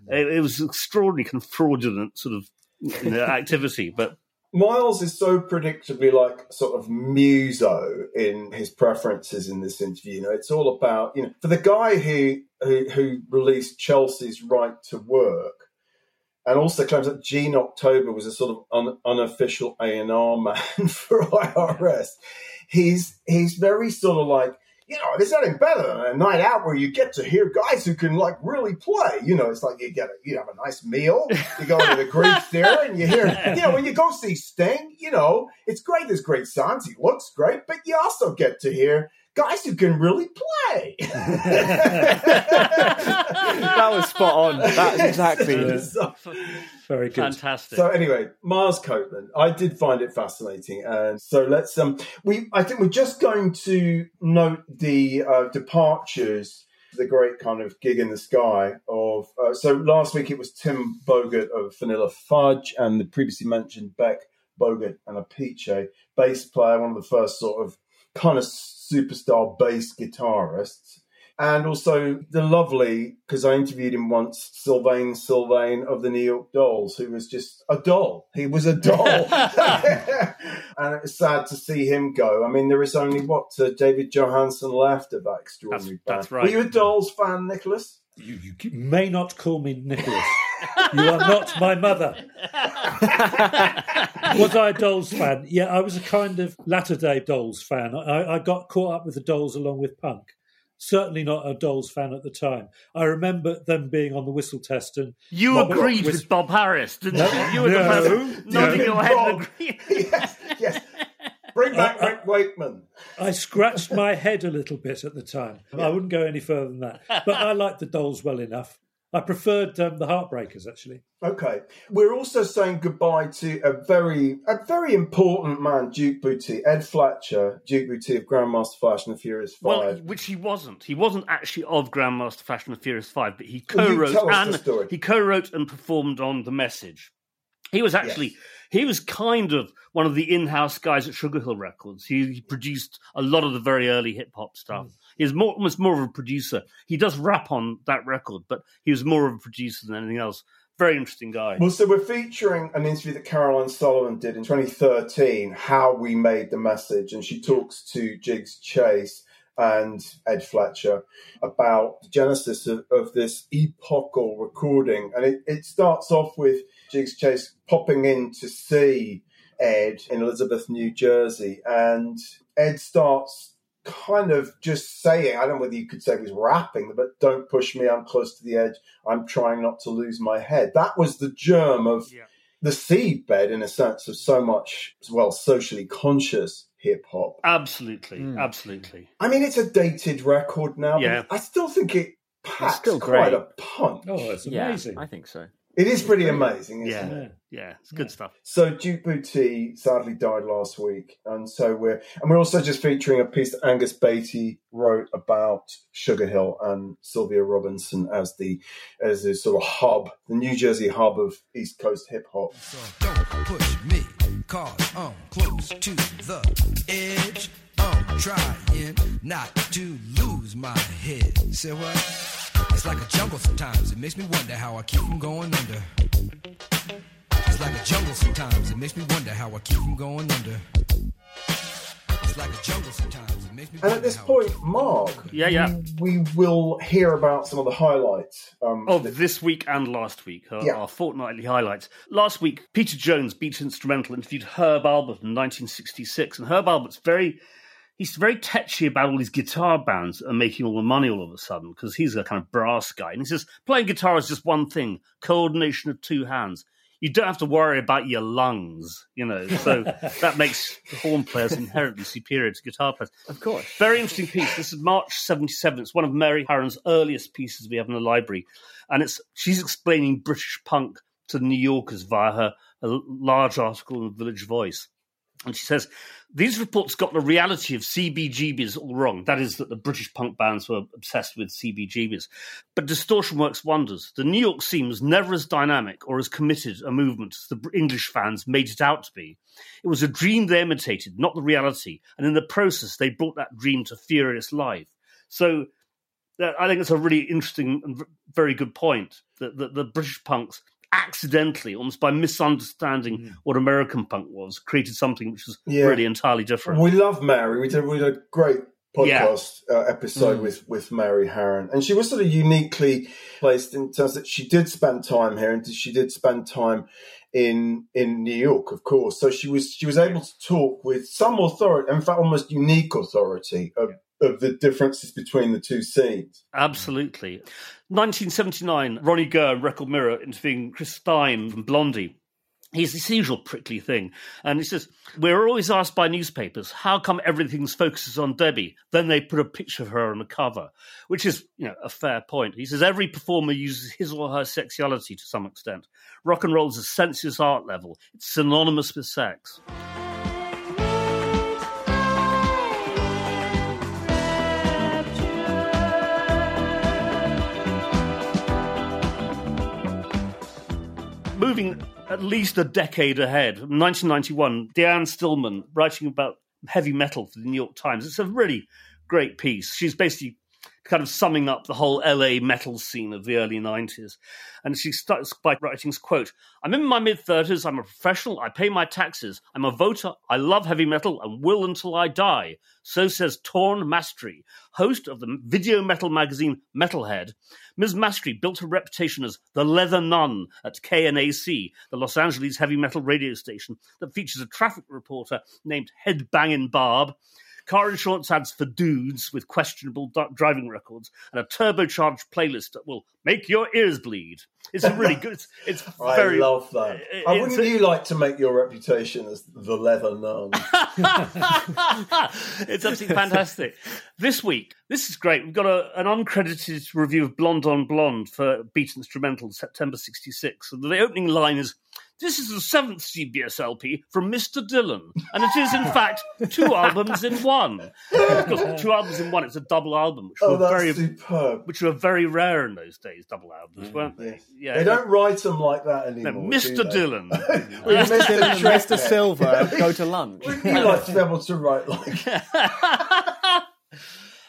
It, it was extraordinary, kind of fraudulent sort of you know, activity, but. Miles is so predictably like sort of muso in his preferences in this interview. You know, it's all about you know for the guy who who, who released Chelsea's Right to Work, and also claims that Gene October was a sort of un, unofficial A and R man for IRS. He's he's very sort of like. You know, there's nothing better than a night out where you get to hear guys who can like really play. You know, it's like you get a, you have a nice meal, you go to the Greek theater, and you hear. You know, when you go see Sting, you know, it's great. There's great songs, He looks great, but you also get to hear guys who can really play. that was spot on. That's exactly it. So- Very good. Fantastic. So anyway, Miles Copeland, I did find it fascinating, and so let's um, we I think we're just going to note the uh, departures, the great kind of gig in the sky of. Uh, so last week it was Tim Bogert of Vanilla Fudge, and the previously mentioned Beck Bogert and Appice, bass player, one of the first sort of kind of superstar bass guitarists. And also the lovely, because I interviewed him once, Sylvain Sylvain of the New York Dolls, who was just a doll. He was a doll. and it was sad to see him go. I mean, there is only, what, uh, David Johansen left of that extraordinary That's- that's right. Were you a Dolls fan, Nicholas? You, you may not call me Nicholas. you are not my mother. was I a Dolls fan? Yeah, I was a kind of latter day Dolls fan. I, I got caught up with the Dolls along with punk. Certainly not a Dolls fan at the time. I remember them being on the whistle test and You Bob- agreed Whis- with Bob Harris, didn't No, you? You were the no, person nodding no. your head Bob. agreeing. yes, yes. Bring back Rick Wakeman. I scratched my head a little bit at the time. I wouldn't go any further than that. But I liked the Dolls well enough. I preferred um, the Heartbreakers actually. Okay. We're also saying goodbye to a very a very important man, Duke Bootee, Ed Fletcher, Duke Bootee of Grandmaster Flash and the Furious Five. Well, which he wasn't. He wasn't actually of Grandmaster Flash and the Furious Five, but he co-wrote tell and he co-wrote and performed on the message. He was actually he was kind of one of the in-house guys at Sugar Hill Records. He, he produced a lot of the very early hip hop stuff. He's more almost more of a producer. He does rap on that record, but he was more of a producer than anything else. Very interesting guy. Well, so we're featuring an interview that Caroline Sullivan did in 2013, How We Made the Message, and she talks to Jiggs Chase and Ed Fletcher about the genesis of, of this epochal recording. And it, it starts off with Jiggs Chase popping in to see Ed in Elizabeth, New Jersey, and Ed starts kind of just saying, I don't know whether you could say he was rapping, but don't push me, I'm close to the edge, I'm trying not to lose my head. That was the germ of Yeah. the seedbed, in a sense, of so much, well, socially conscious hip hop. Absolutely, Mm. absolutely. I mean, it's a dated record now, Yeah. but I still think it packs still quite great. a punch. Oh, it's Yeah, amazing. I think so. It is pretty amazing, isn't Yeah. it? Yeah. Yeah, it's good stuff. So Duke Bootee sadly died last week, and so we're and we're also just featuring a piece that Angus Batey wrote about Sugar Hill and Sylvia Robinson as the as the sort of hub, the New Jersey hub of East Coast hip hop. So don't push me, cause I'm close to the edge. I'm trying not to lose my head. Say what? It's like a jungle sometimes. It makes me wonder how I keep from going under. It's like a jungle sometimes. It makes me wonder how I keep from going under. It's like a jungle sometimes. It makes me And wonder at this how I point, keep from Mark, going under. Yeah, yeah. we will hear about some of the highlights. Um, of this week and last week, our, Yeah. our fortnightly highlights. Last week, Peter Jones, Beat Instrumental, interviewed Herb Alpert in 1966, and Herb Alpert's very he's very tetchy about all these guitar bands that are making all the money all of a sudden because he's a kind of brass guy, and he says playing guitar is just one thing: coordination of two hands. you don't have to worry about your lungs, you know. So that makes horn players inherently superior to guitar players. Of course. Very interesting piece. This is March 77. It's one of Mary Harron's earliest pieces we have in the library. And it's she's explaining British punk to the New Yorkers via her a large article in the Village Voice. And she says, these reports got the reality of CBGBs all wrong. That is, that the British punk bands were obsessed with CBGBs. But distortion works wonders. The New York scene was never as dynamic or as committed a movement as the English fans made it out to be. It was a dream they imitated, not the reality. And in the process, they brought that dream to furious life. So uh, I think it's a really interesting and very good point that, that the British punks accidentally, almost by misunderstanding what American punk was, created something which was Yeah. really entirely different. We love Mary. We did, we did a great Yeah. podcast uh, episode Mm. with, with Mary Harron. And she was sort of uniquely placed in terms that she did spend time here and she did spend time in in New York, of course. So she was she was able to talk with some authority, in fact almost unique authority of, of the differences between the two scenes. Absolutely. 1979, Ronnie Gurr, Record Mirror, interviewing Chris Stein from Blondie. He's this usual prickly thing. And he says, We're always asked by newspapers, how come everything's focuses on Debbie? Then they put a picture of her on the cover, which is, you know, a fair point. He says, Every performer uses his or her sexuality to some extent. Rock and roll is a sensuous art level, it's synonymous with sex. Moving at least a decade ahead, 1991, Deanne Stillman writing about heavy metal for the New York Times. It's a really great piece. She's basically kind of summing up the whole LA metal scene of the early 90s. And she starts by writing, quote, I'm in my mid 30s, I'm a professional, I pay my taxes, I'm a voter, I love heavy metal and will until I die. So says Tawn Mastrey, host of the video metal magazine Metalhead. Ms. Mastrey built her reputation as the Leather Nun at KNAC, the Los Angeles heavy metal radio station that features a traffic reporter named Headbangin' Barb, car insurance ads for dudes with questionable driving records, and a turbocharged playlist that will make your ears bleed. It's a really good. It's, it's I very. love that. it- it's wouldn't you like to make your reputation as the leather nun? it's absolutely fantastic. This week, this is great. We've got a, an uncredited review of Blonde on Blonde for Beat Instrumental, September 66. And the opening line is This is the seventh CBS LP from Mr. Dylan. And it is, in fact, two albums in one. Because two albums in one. It's a double album, which, Oh, were, that's very, superb. which were very rare in those days, double albums, mm, weren't they? Yeah. They don't write them like that anymore. No, Mr. they? Dylan. Well, Mr. Mr. Dylan, Mr. Silver go to lunch. Wouldn't you like to be able to write like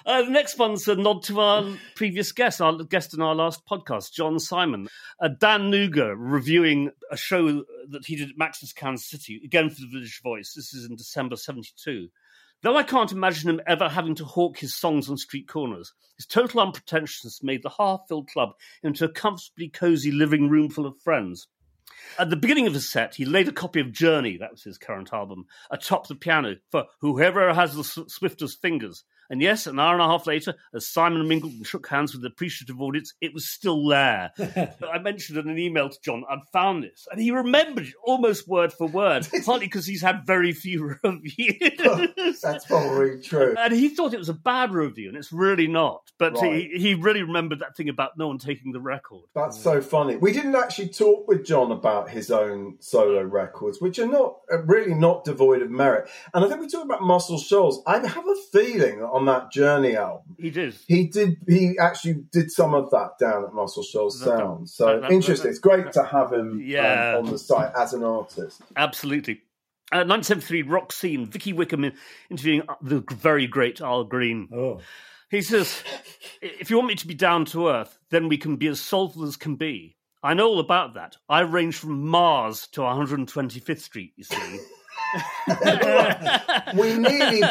Uh, the next one's a nod to our previous guest, our guest in our last podcast, John Simon. Uh, Dan Nooger reviewing a show that he did at Max's Kansas City, again for the Village Voice. This is in December 72. Though I can't imagine him ever having to hawk his songs on street corners, his total unpretentiousness made the half filled club into a comfortably cosy living room full of friends. At the beginning of his set, he laid a copy of Journey, that was his current album, atop the piano for whoever has the swiftest fingers. And yes, an hour and a half later, as Simon mingled and shook hands with the appreciative audience, it was still there. I mentioned in an email to John, I'd found this, and he remembered it almost word for word, partly because he's had very few reviews. That's probably true. And he thought it was a bad review, and it's really not. But Right. he, he really remembered that thing about no one taking the record. That's so funny. We didn't actually talk with John about his own solo records, which are not really not devoid of merit. And I think we talked about Muscle Shoals. I have a feeling that on that Journey album, He did. he did. He actually did some of that down at Muscle Shoals Sound. So that- that- interesting. that- it's great to have him Yeah. um, on the site as an artist. Absolutely. Uh, 1973, rock scene. Vicky Wickham interviewing the very great Al Green. Oh. He says, If you want me to be down to earth, then we can be as soulful as can be. I know all about that. I range from Mars to 125th Street, you see. we nearly,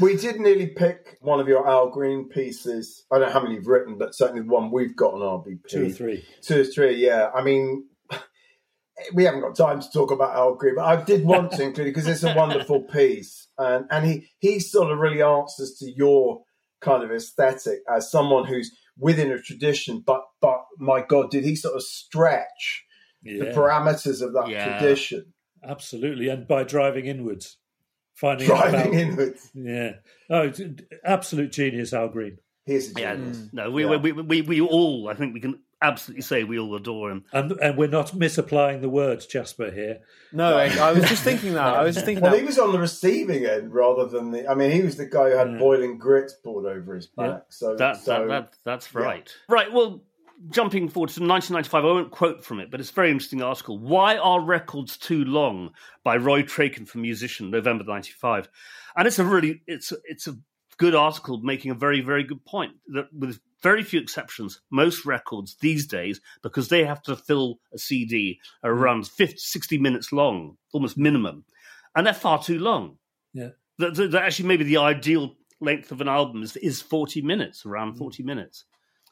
we did nearly pick one of your Al Green pieces. I don't know how many you've written, but certainly the one we've got on RBP. Two or three. Two or three, yeah. I mean, we haven't got time to talk about Al Green, but I did want to include it because it's a wonderful piece, and and he he sort of really answers to your kind of aesthetic as someone who's within a tradition, but but my God, did he sort of stretch the parameters of that Yeah. tradition. Absolutely, and by driving inwards, finding Driving out about, inwards. Yeah. Oh, absolute genius, Al Green. He's a Yeah, genius. no, we, Yeah. we, we, we, we all, I think we can absolutely say we all adore him. And and we're not misapplying the words, Jasper. Here, No, I, I was just thinking that. I was just thinking Well, that. he was on the receiving end rather than the. I mean, he was the guy who had boiling grits poured over his back. So That, so that, that, that's right. Right, well, jumping forward to 1995, I won't quote from it, but it's a very interesting article. Why Are Records Too Long? by Roy Trakin from Musician, November 95. And it's a really, it's, it's a good article making a very, very good point that with very few exceptions, most records these days, because they have to fill a CD, are hmm. around 50, 60 minutes long, almost minimum. And they're far too long yeah. that, that, that actually maybe the ideal length of an album is, is 40 minutes, around hmm. 40 minutes.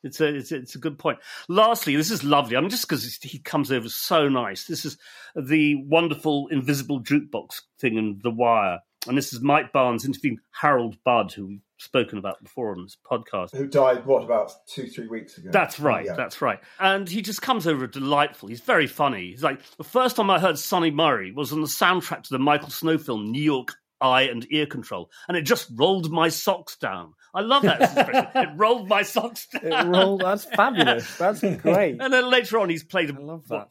It's a, it's a it's a good point. Lastly, this is lovely. I mean, just because he comes over so nice. This is the wonderful invisible jukebox thing in The Wire, and this is Mike Barnes interviewing Harold Budd, who we've spoken about before on this podcast. Who died, what, about two, three weeks ago? That's right. Yeah. That's right. And he just comes over delightful. He's very funny. He's like the first time I heard Sunny Murray was on the soundtrack to the Michael Snow film New York Eye and Ear Control, and it just rolled my socks down. I love that expression. it rolled my socks down. It rolled. That's fabulous. That's great. And then later on, he's played. I love what,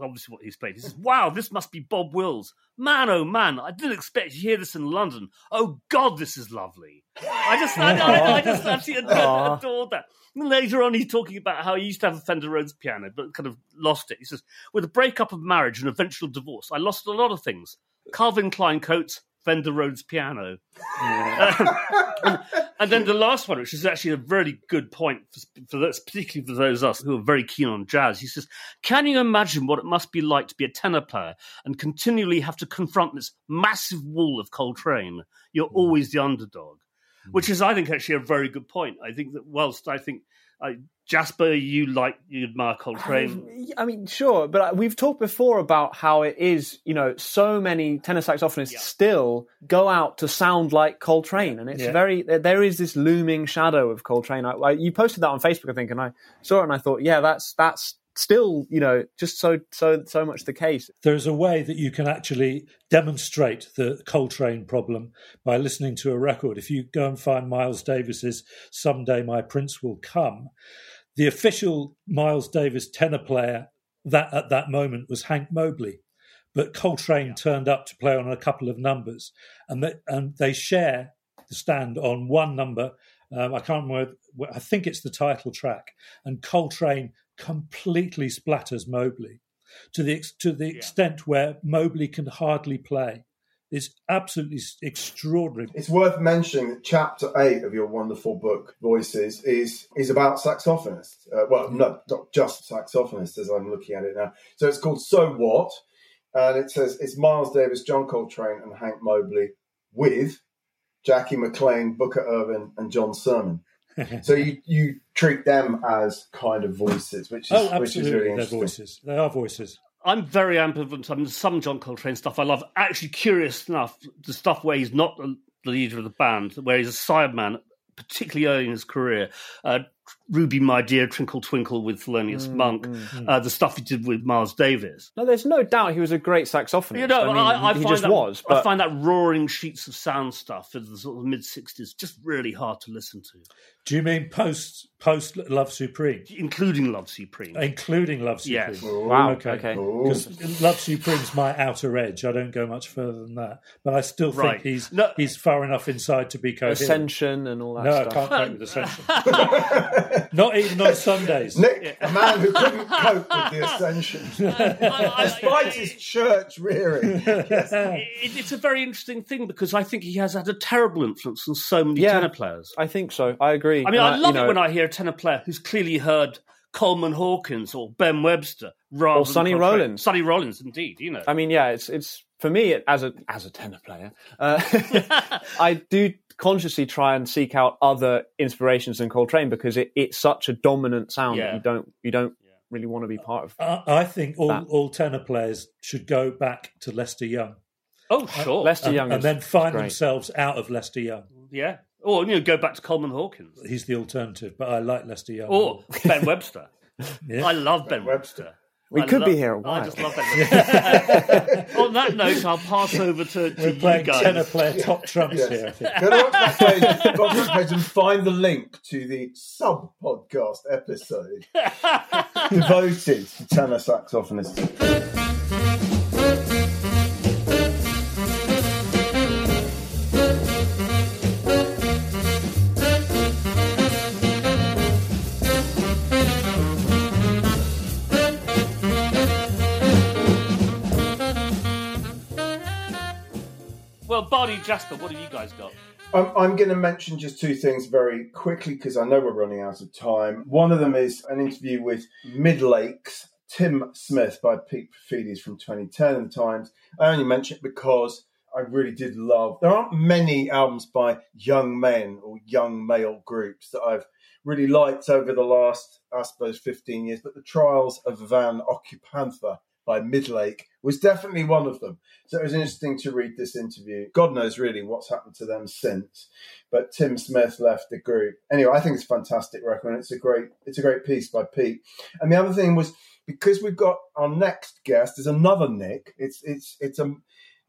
obviously, what he's played. He says, "Wow, this must be Bob Wills. Man, oh man, I didn't expect to hear this in London. Oh God, this is lovely. I just, I, I, I just absolutely adored, adored that." And later on, he's talking about how he used to have a Fender Rhodes piano, but kind of lost it. He says, "With the breakup of marriage and eventual divorce, I lost a lot of things: Calvin Klein coats." Fender Rhodes piano. and, and then the last one, which is actually a very good point, for, for those, particularly for those of us who are very keen on jazz. He says, Can you imagine what it must be like to be a tenor player and continually have to confront this massive wall of Coltrane? You're always the underdog. Which is, I think, actually a very good point. I think that whilst I think uh, Jasper, you like you admire Coltrane. I mean, sure, but uh, we've talked before about how it is, you know, so many tenor saxophonists still go out to sound like Coltrane, and it's Yeah. very there- there is this looming shadow of Coltrane. I, I, you posted that on Facebook, I think, and I saw it, and I thought, yeah, that's that's still, you know, just so so so much the case. there's a way that you can actually demonstrate the Coltrane problem by listening to a record. If you go and find Miles Davis's "Someday My Prince Will Come," the official Miles Davis tenor player that at that moment was Hank Mobley, but Coltrane turned up to play on a couple of numbers, and they, and they share the stand on one number. Um, I can't remember. I think it's the title track, and Coltrane completely splatters Mobley to the ex- to the extent where Mobley can hardly play. It's absolutely extraordinary. It's worth mentioning that chapter eight of your wonderful book, Voices, is is about saxophonists. Uh, well, no, not just saxophonists, as I'm looking at it now. So it's called So What, and it says it's Miles Davis, John Coltrane, and Hank Mobley with Jackie McLean, Booker Ervin, and John Surman. so you you treat them as kind of voices, which is Oh, which is absolutely, really they're voices. They are voices. I'm very ambivalent. I mean, some John Coltrane stuff I love. Actually, curious enough, the stuff where he's not the leader of the band, where he's a sideman, particularly early in his career. Uh, Ruby, My Dear, Twinkle Twinkle with Thelonious Mm, Monk, mm. Uh, the stuff he did with Miles Davis. No, there's no doubt he was a great saxophonist. You know, I mean, I, I he find just that, was. I find that roaring sheets of sound stuff in the sort of mid '60s just really hard to listen to, Do you mean post post Love Supreme, including Love Supreme. including Love Supreme? Yes. Wow, Okay. okay. Because Love Supreme's my outer edge. I don't go much further than that, but I still think Right. he's No- he's far enough inside to be coherent. Ascension and all that no, I can't cope with Ascension. Not even on Sundays. Nick, a man who couldn't cope with the ascension, despite his church rearing. Yes. It, it's a very interesting thing because I think he has had a terrible influence on so many Yeah. tenor players. I think so. I agree. I mean, And I love you know, it when I hear a tenor player who's clearly heard Coleman Hawkins or Ben Webster rather Or than Sonny Rollins. Sonny Rollins, indeed. You know, I mean, yeah, it's it's for me as a as a tenor player. Uh, I do consciously try and seek out other inspirations than Coltrane because it, it's such a dominant sound Yeah. that you don't you don't really want to be part of. I, I think all, That. all tenor players should go back to Lester Young oh uh, sure, Lester Young and is- then find themselves out of Lester Young. yeah. Or you know, go back to Coleman Hawkins He's the alternative, but I like Lester Young. or Ben Webster. Yeah. I love Ben Webster. Webster. We I could be here a I while. just love that. On that note, I'll pass over to, to We're you playing guys. tenor player top trumps Yes. here. I think. Go to Rock's page, Rock's page and find the link to the sub podcast episode devoted to tenor saxophonists. Barney Jasper, what have you guys got? I'm, I'm going to mention just two things very quickly because I know we're running out of time. One of them is an interview with Midlakes, Tim Smith by Pete Paphides from 2010 in the Times. I only mention it because I really did love. There aren't many albums by young men or young male groups that I've really liked over the last, I suppose, 15 years, but The Trials of Van Occupanther by Midlake was definitely one of them. So it was interesting to read this interview. God knows really what's happened to them since. But Tim Smith left the group. Anyway, I think it's a fantastic record. And it's a great, it's a great piece by Pete. And the other thing was because we've got our next guest is another Nick. It's it's it's a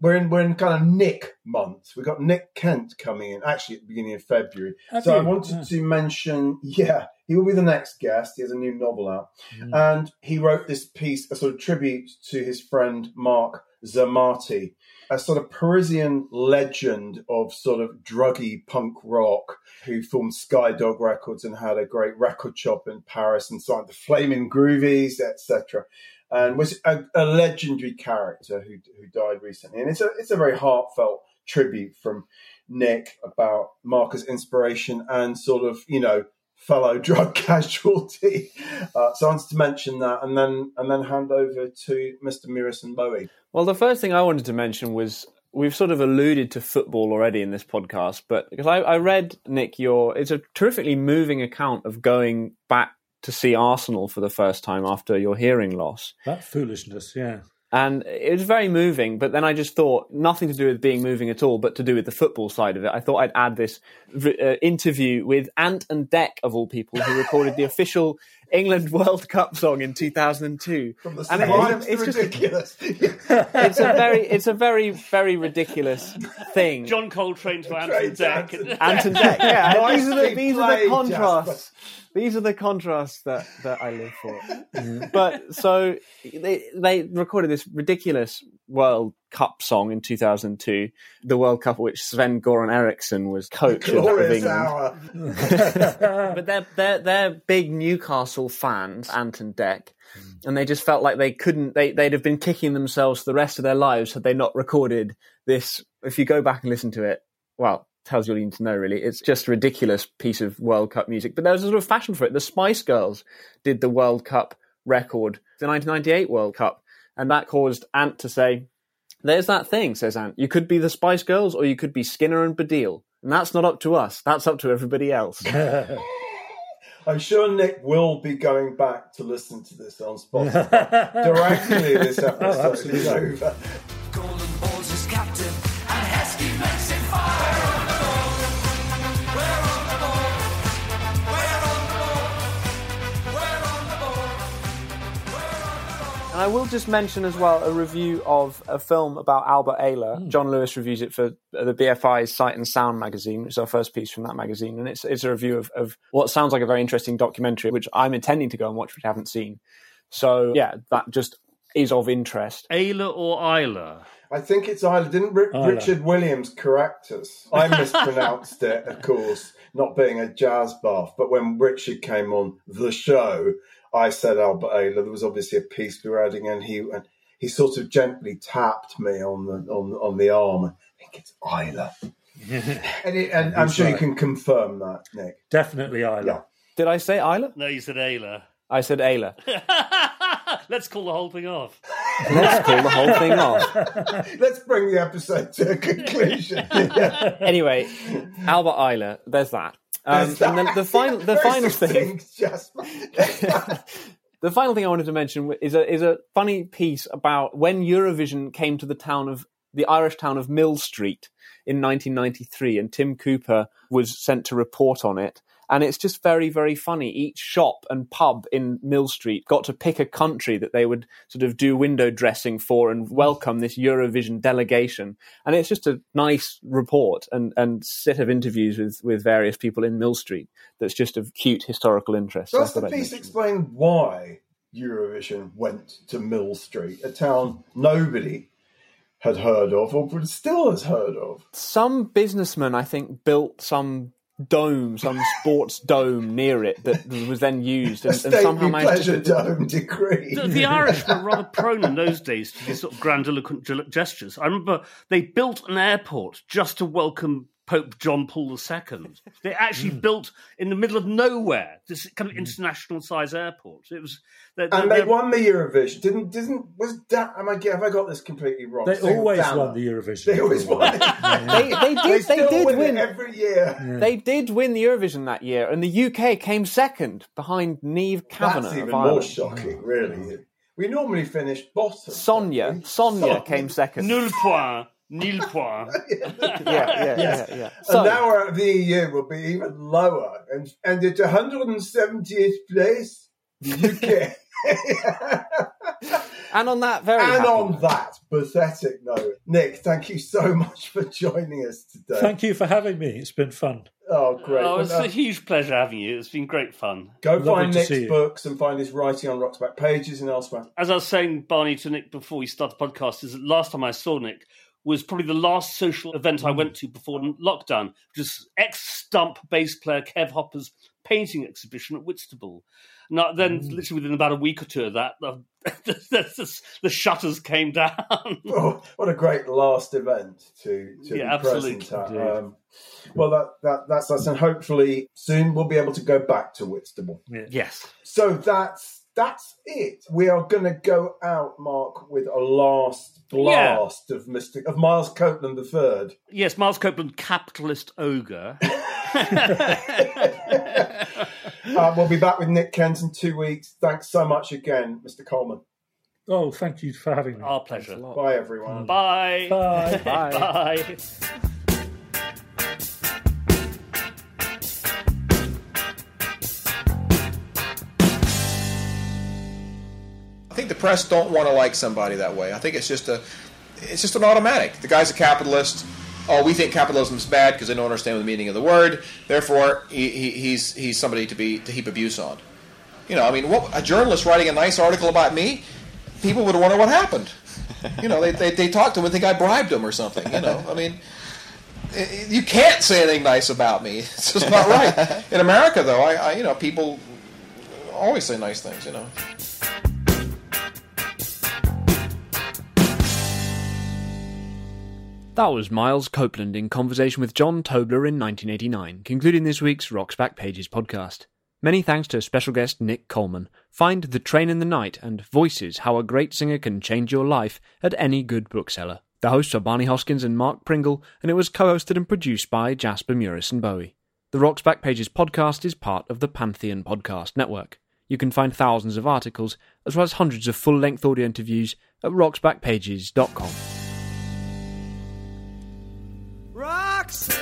we're in we're in kind of Nick month. We've got Nick Kent coming in actually at the beginning of February. Have so I wanted Yeah. to mention, yeah, he will be the next guest. He has a new novel out, Mm. and he wrote this piece, a sort of tribute to his friend Marc Zermati, a sort of Parisian legend of sort of druggy punk rock who formed Skydog Records and had a great record shop in Paris and signed the Flaming Groovies, etc. And was a, a legendary character who who died recently. And it's a it's a very heartfelt tribute from Nick about Marcus' inspiration and sort of you know fellow drug casualty. Uh, so I wanted to mention that, and then and then hand over to Mr. Murison-Bowie. Well, the first thing I wanted to mention was we've sort of alluded to football already in this podcast, but because I, I read Nick your it's a terrifically moving account of going back to see Arsenal for the first time after your hearing loss. That foolishness, yeah. And it was very moving, but then I just thought nothing to do with being moving at all, but to do with the football side of it. I thought I'd add this uh, interview with Ant and Dec, of all people, who recorded the official England World Cup song in 2002. From the And it- sublime it's, to it's just ridiculous. it's a very it's a very very ridiculous thing. John Coltrane to Anton Trade Deck. Anton Ant and Dec, yeah. and these are the these are the contrasts. These are the contrasts that, that I live for. Mm-hmm. but so they they recorded this ridiculous World Cup song in 2002, the World Cup which Sven Goran Eriksson was coach of, of Glorious England. hour. but they're they're they're big Newcastle fans, Ant and Dec, mm. and they just felt like they couldn't. They they'd have been kicking themselves the rest of their lives had they not recorded this. If you go back and listen to it, well, tells you all you need to know. Really, it's just a ridiculous piece of World Cup music. But there was a sort of fashion for it. The Spice Girls did the World Cup record, the 1998 World Cup, and that caused Ant to say. There's that thing, says Ant. You could be the Spice Girls or you could be Skinner and Baddiel. And that's not up to us. That's up to everybody else. I'm sure Nick will be going back to listen to this on Spotify directly. This oh, episode is absolutely. over. And I will just mention as well a review of a film about Albert Ayler. Hmm. John Lewis reviews it for the BFI's Sight and Sound magazine. It's our first piece from that magazine. And it's, it's a review of, of what sounds like a very interesting documentary, which I'm intending to go and watch, which I haven't seen. So, yeah, that just is of interest. Ayla or Isla? I think it's Isla. Didn't Ri- Isla. Richard Williams correct us? I mispronounced it, of course, not being a jazz buff. But when Richard came on the show, I said oh, Albert Ayler. There was obviously a piece we were adding, and he and he sort of gently tapped me on the on on the arm. I think it's Isla, and, it, and I'm He's sure you can confirm that, Nick. Definitely Isla. Yeah. Did I say Ayler? No, you said Ayla. I said Ayler. Let's call the whole thing off. Let's call the whole thing off. Let's bring the episode to a conclusion. Anyway, Albert Ayler, there's that. Um, and then the final, the final thing. the final thing I wanted to mention is a is a funny piece about when Eurovision came to the town of the Irish town of Mill Street in 1993, and Tim Cooper was sent to report on it. And it's just very, very funny. Each shop and pub in Mill Street got to pick a country that they would sort of do window dressing for and welcome this Eurovision delegation. And it's just a nice report and, and set of interviews with, with various people in Mill Street that's just of cute historical interest. Does I the piece explain why Eurovision went to Mill Street, a town nobody had heard of or still has heard of? some businessman, I think, built some dome, some sports dome near it that was then used and, and somehow stately managed pleasure to. dome decree. The, the Irish were rather prone in those days to these sort of grandiloquent gestures. I remember they built an airport just to welcome Pope John Paul II. They actually Hmm. built in the middle of nowhere this kind of international size airport. It was they're- and they're- they won the Eurovision. Didn't didn't was that? Am I have I got this completely wrong? They Single always Dana. won the Eurovision. They always won it. They, they did. They, still did win, win. every year. They did win the Eurovision that year, and the UK came second behind Niamh Kavanagh That's even more shocking, really. We normally finish bottom. Sonia, don't? Sonia came second. Nul point, nil point. Yeah, yeah, yeah, yeah. And So, now we're the EU will be even lower, and and at 170th place, the UK. and on that very and happy on note- that pathetic note, Nick, thank you so much for joining us today. Thank you for having me. It's been fun. Oh, great! Oh, it's Well, a uh, huge pleasure having you. It's been great fun. go Lovely find Nick's books and find his writing on Rock's back pages and elsewhere. As I was saying, Barney, to Nick before we started the podcast, is that last time I saw Nick was probably the last social event I went to before lockdown, which is ex Stump bass player Kev Hopper's painting exhibition at Whitstable. Now, then, literally within about a week or two of that, the, the, the shutters came down. Oh, what a great last event to, to Yeah, be absolutely. present at. Um, well, that, that that's us, and hopefully soon we'll be able to go back to Whitstable. yes. So that's that's it. We are going to go out, Mark, with a last blast of Mister of Miles Copeland the third. Yes, Miles Copeland, capitalist ogre. Uh, we'll be back with Nick Kent in two weeks. Thanks so much again, Mr. Coleman. Oh, thank you for having me. Our pleasure. Bye, everyone. Bye. Bye. Bye. Bye. Press don't want to like somebody that way. I think it's just a, it's just an automatic. The guy's a capitalist. Oh, we think capitalism's bad because they don't understand the meaning of the word. Therefore, he, he, he's he's somebody to be to heap abuse on. You know, I mean, what, a journalist writing a nice article about me, people would wonder what happened. You know, they they, they talk to him and think I bribed him or something. You know, I mean, you can't say anything nice about me. It's just not right. In America, though, I, I you know people always say nice things. You know. That was Miles Copeland in conversation with John Tobler in 1989, concluding this week's Rocks Back Pages podcast. Many thanks to special guest Nick Coleman. Find The Train in the Night and Voices How a Great Singer Can Change Your Life at any good bookseller. The hosts are Barney Hoskyns and Mark Pringle, and it was co hosted and produced by Jasper Murison-Bowie. The Rocks Back Pages podcast is part of the Pantheon Podcast Network. You can find thousands of articles, as well as hundreds of full length audio interviews, at rocksbackpages.com. Roxanne,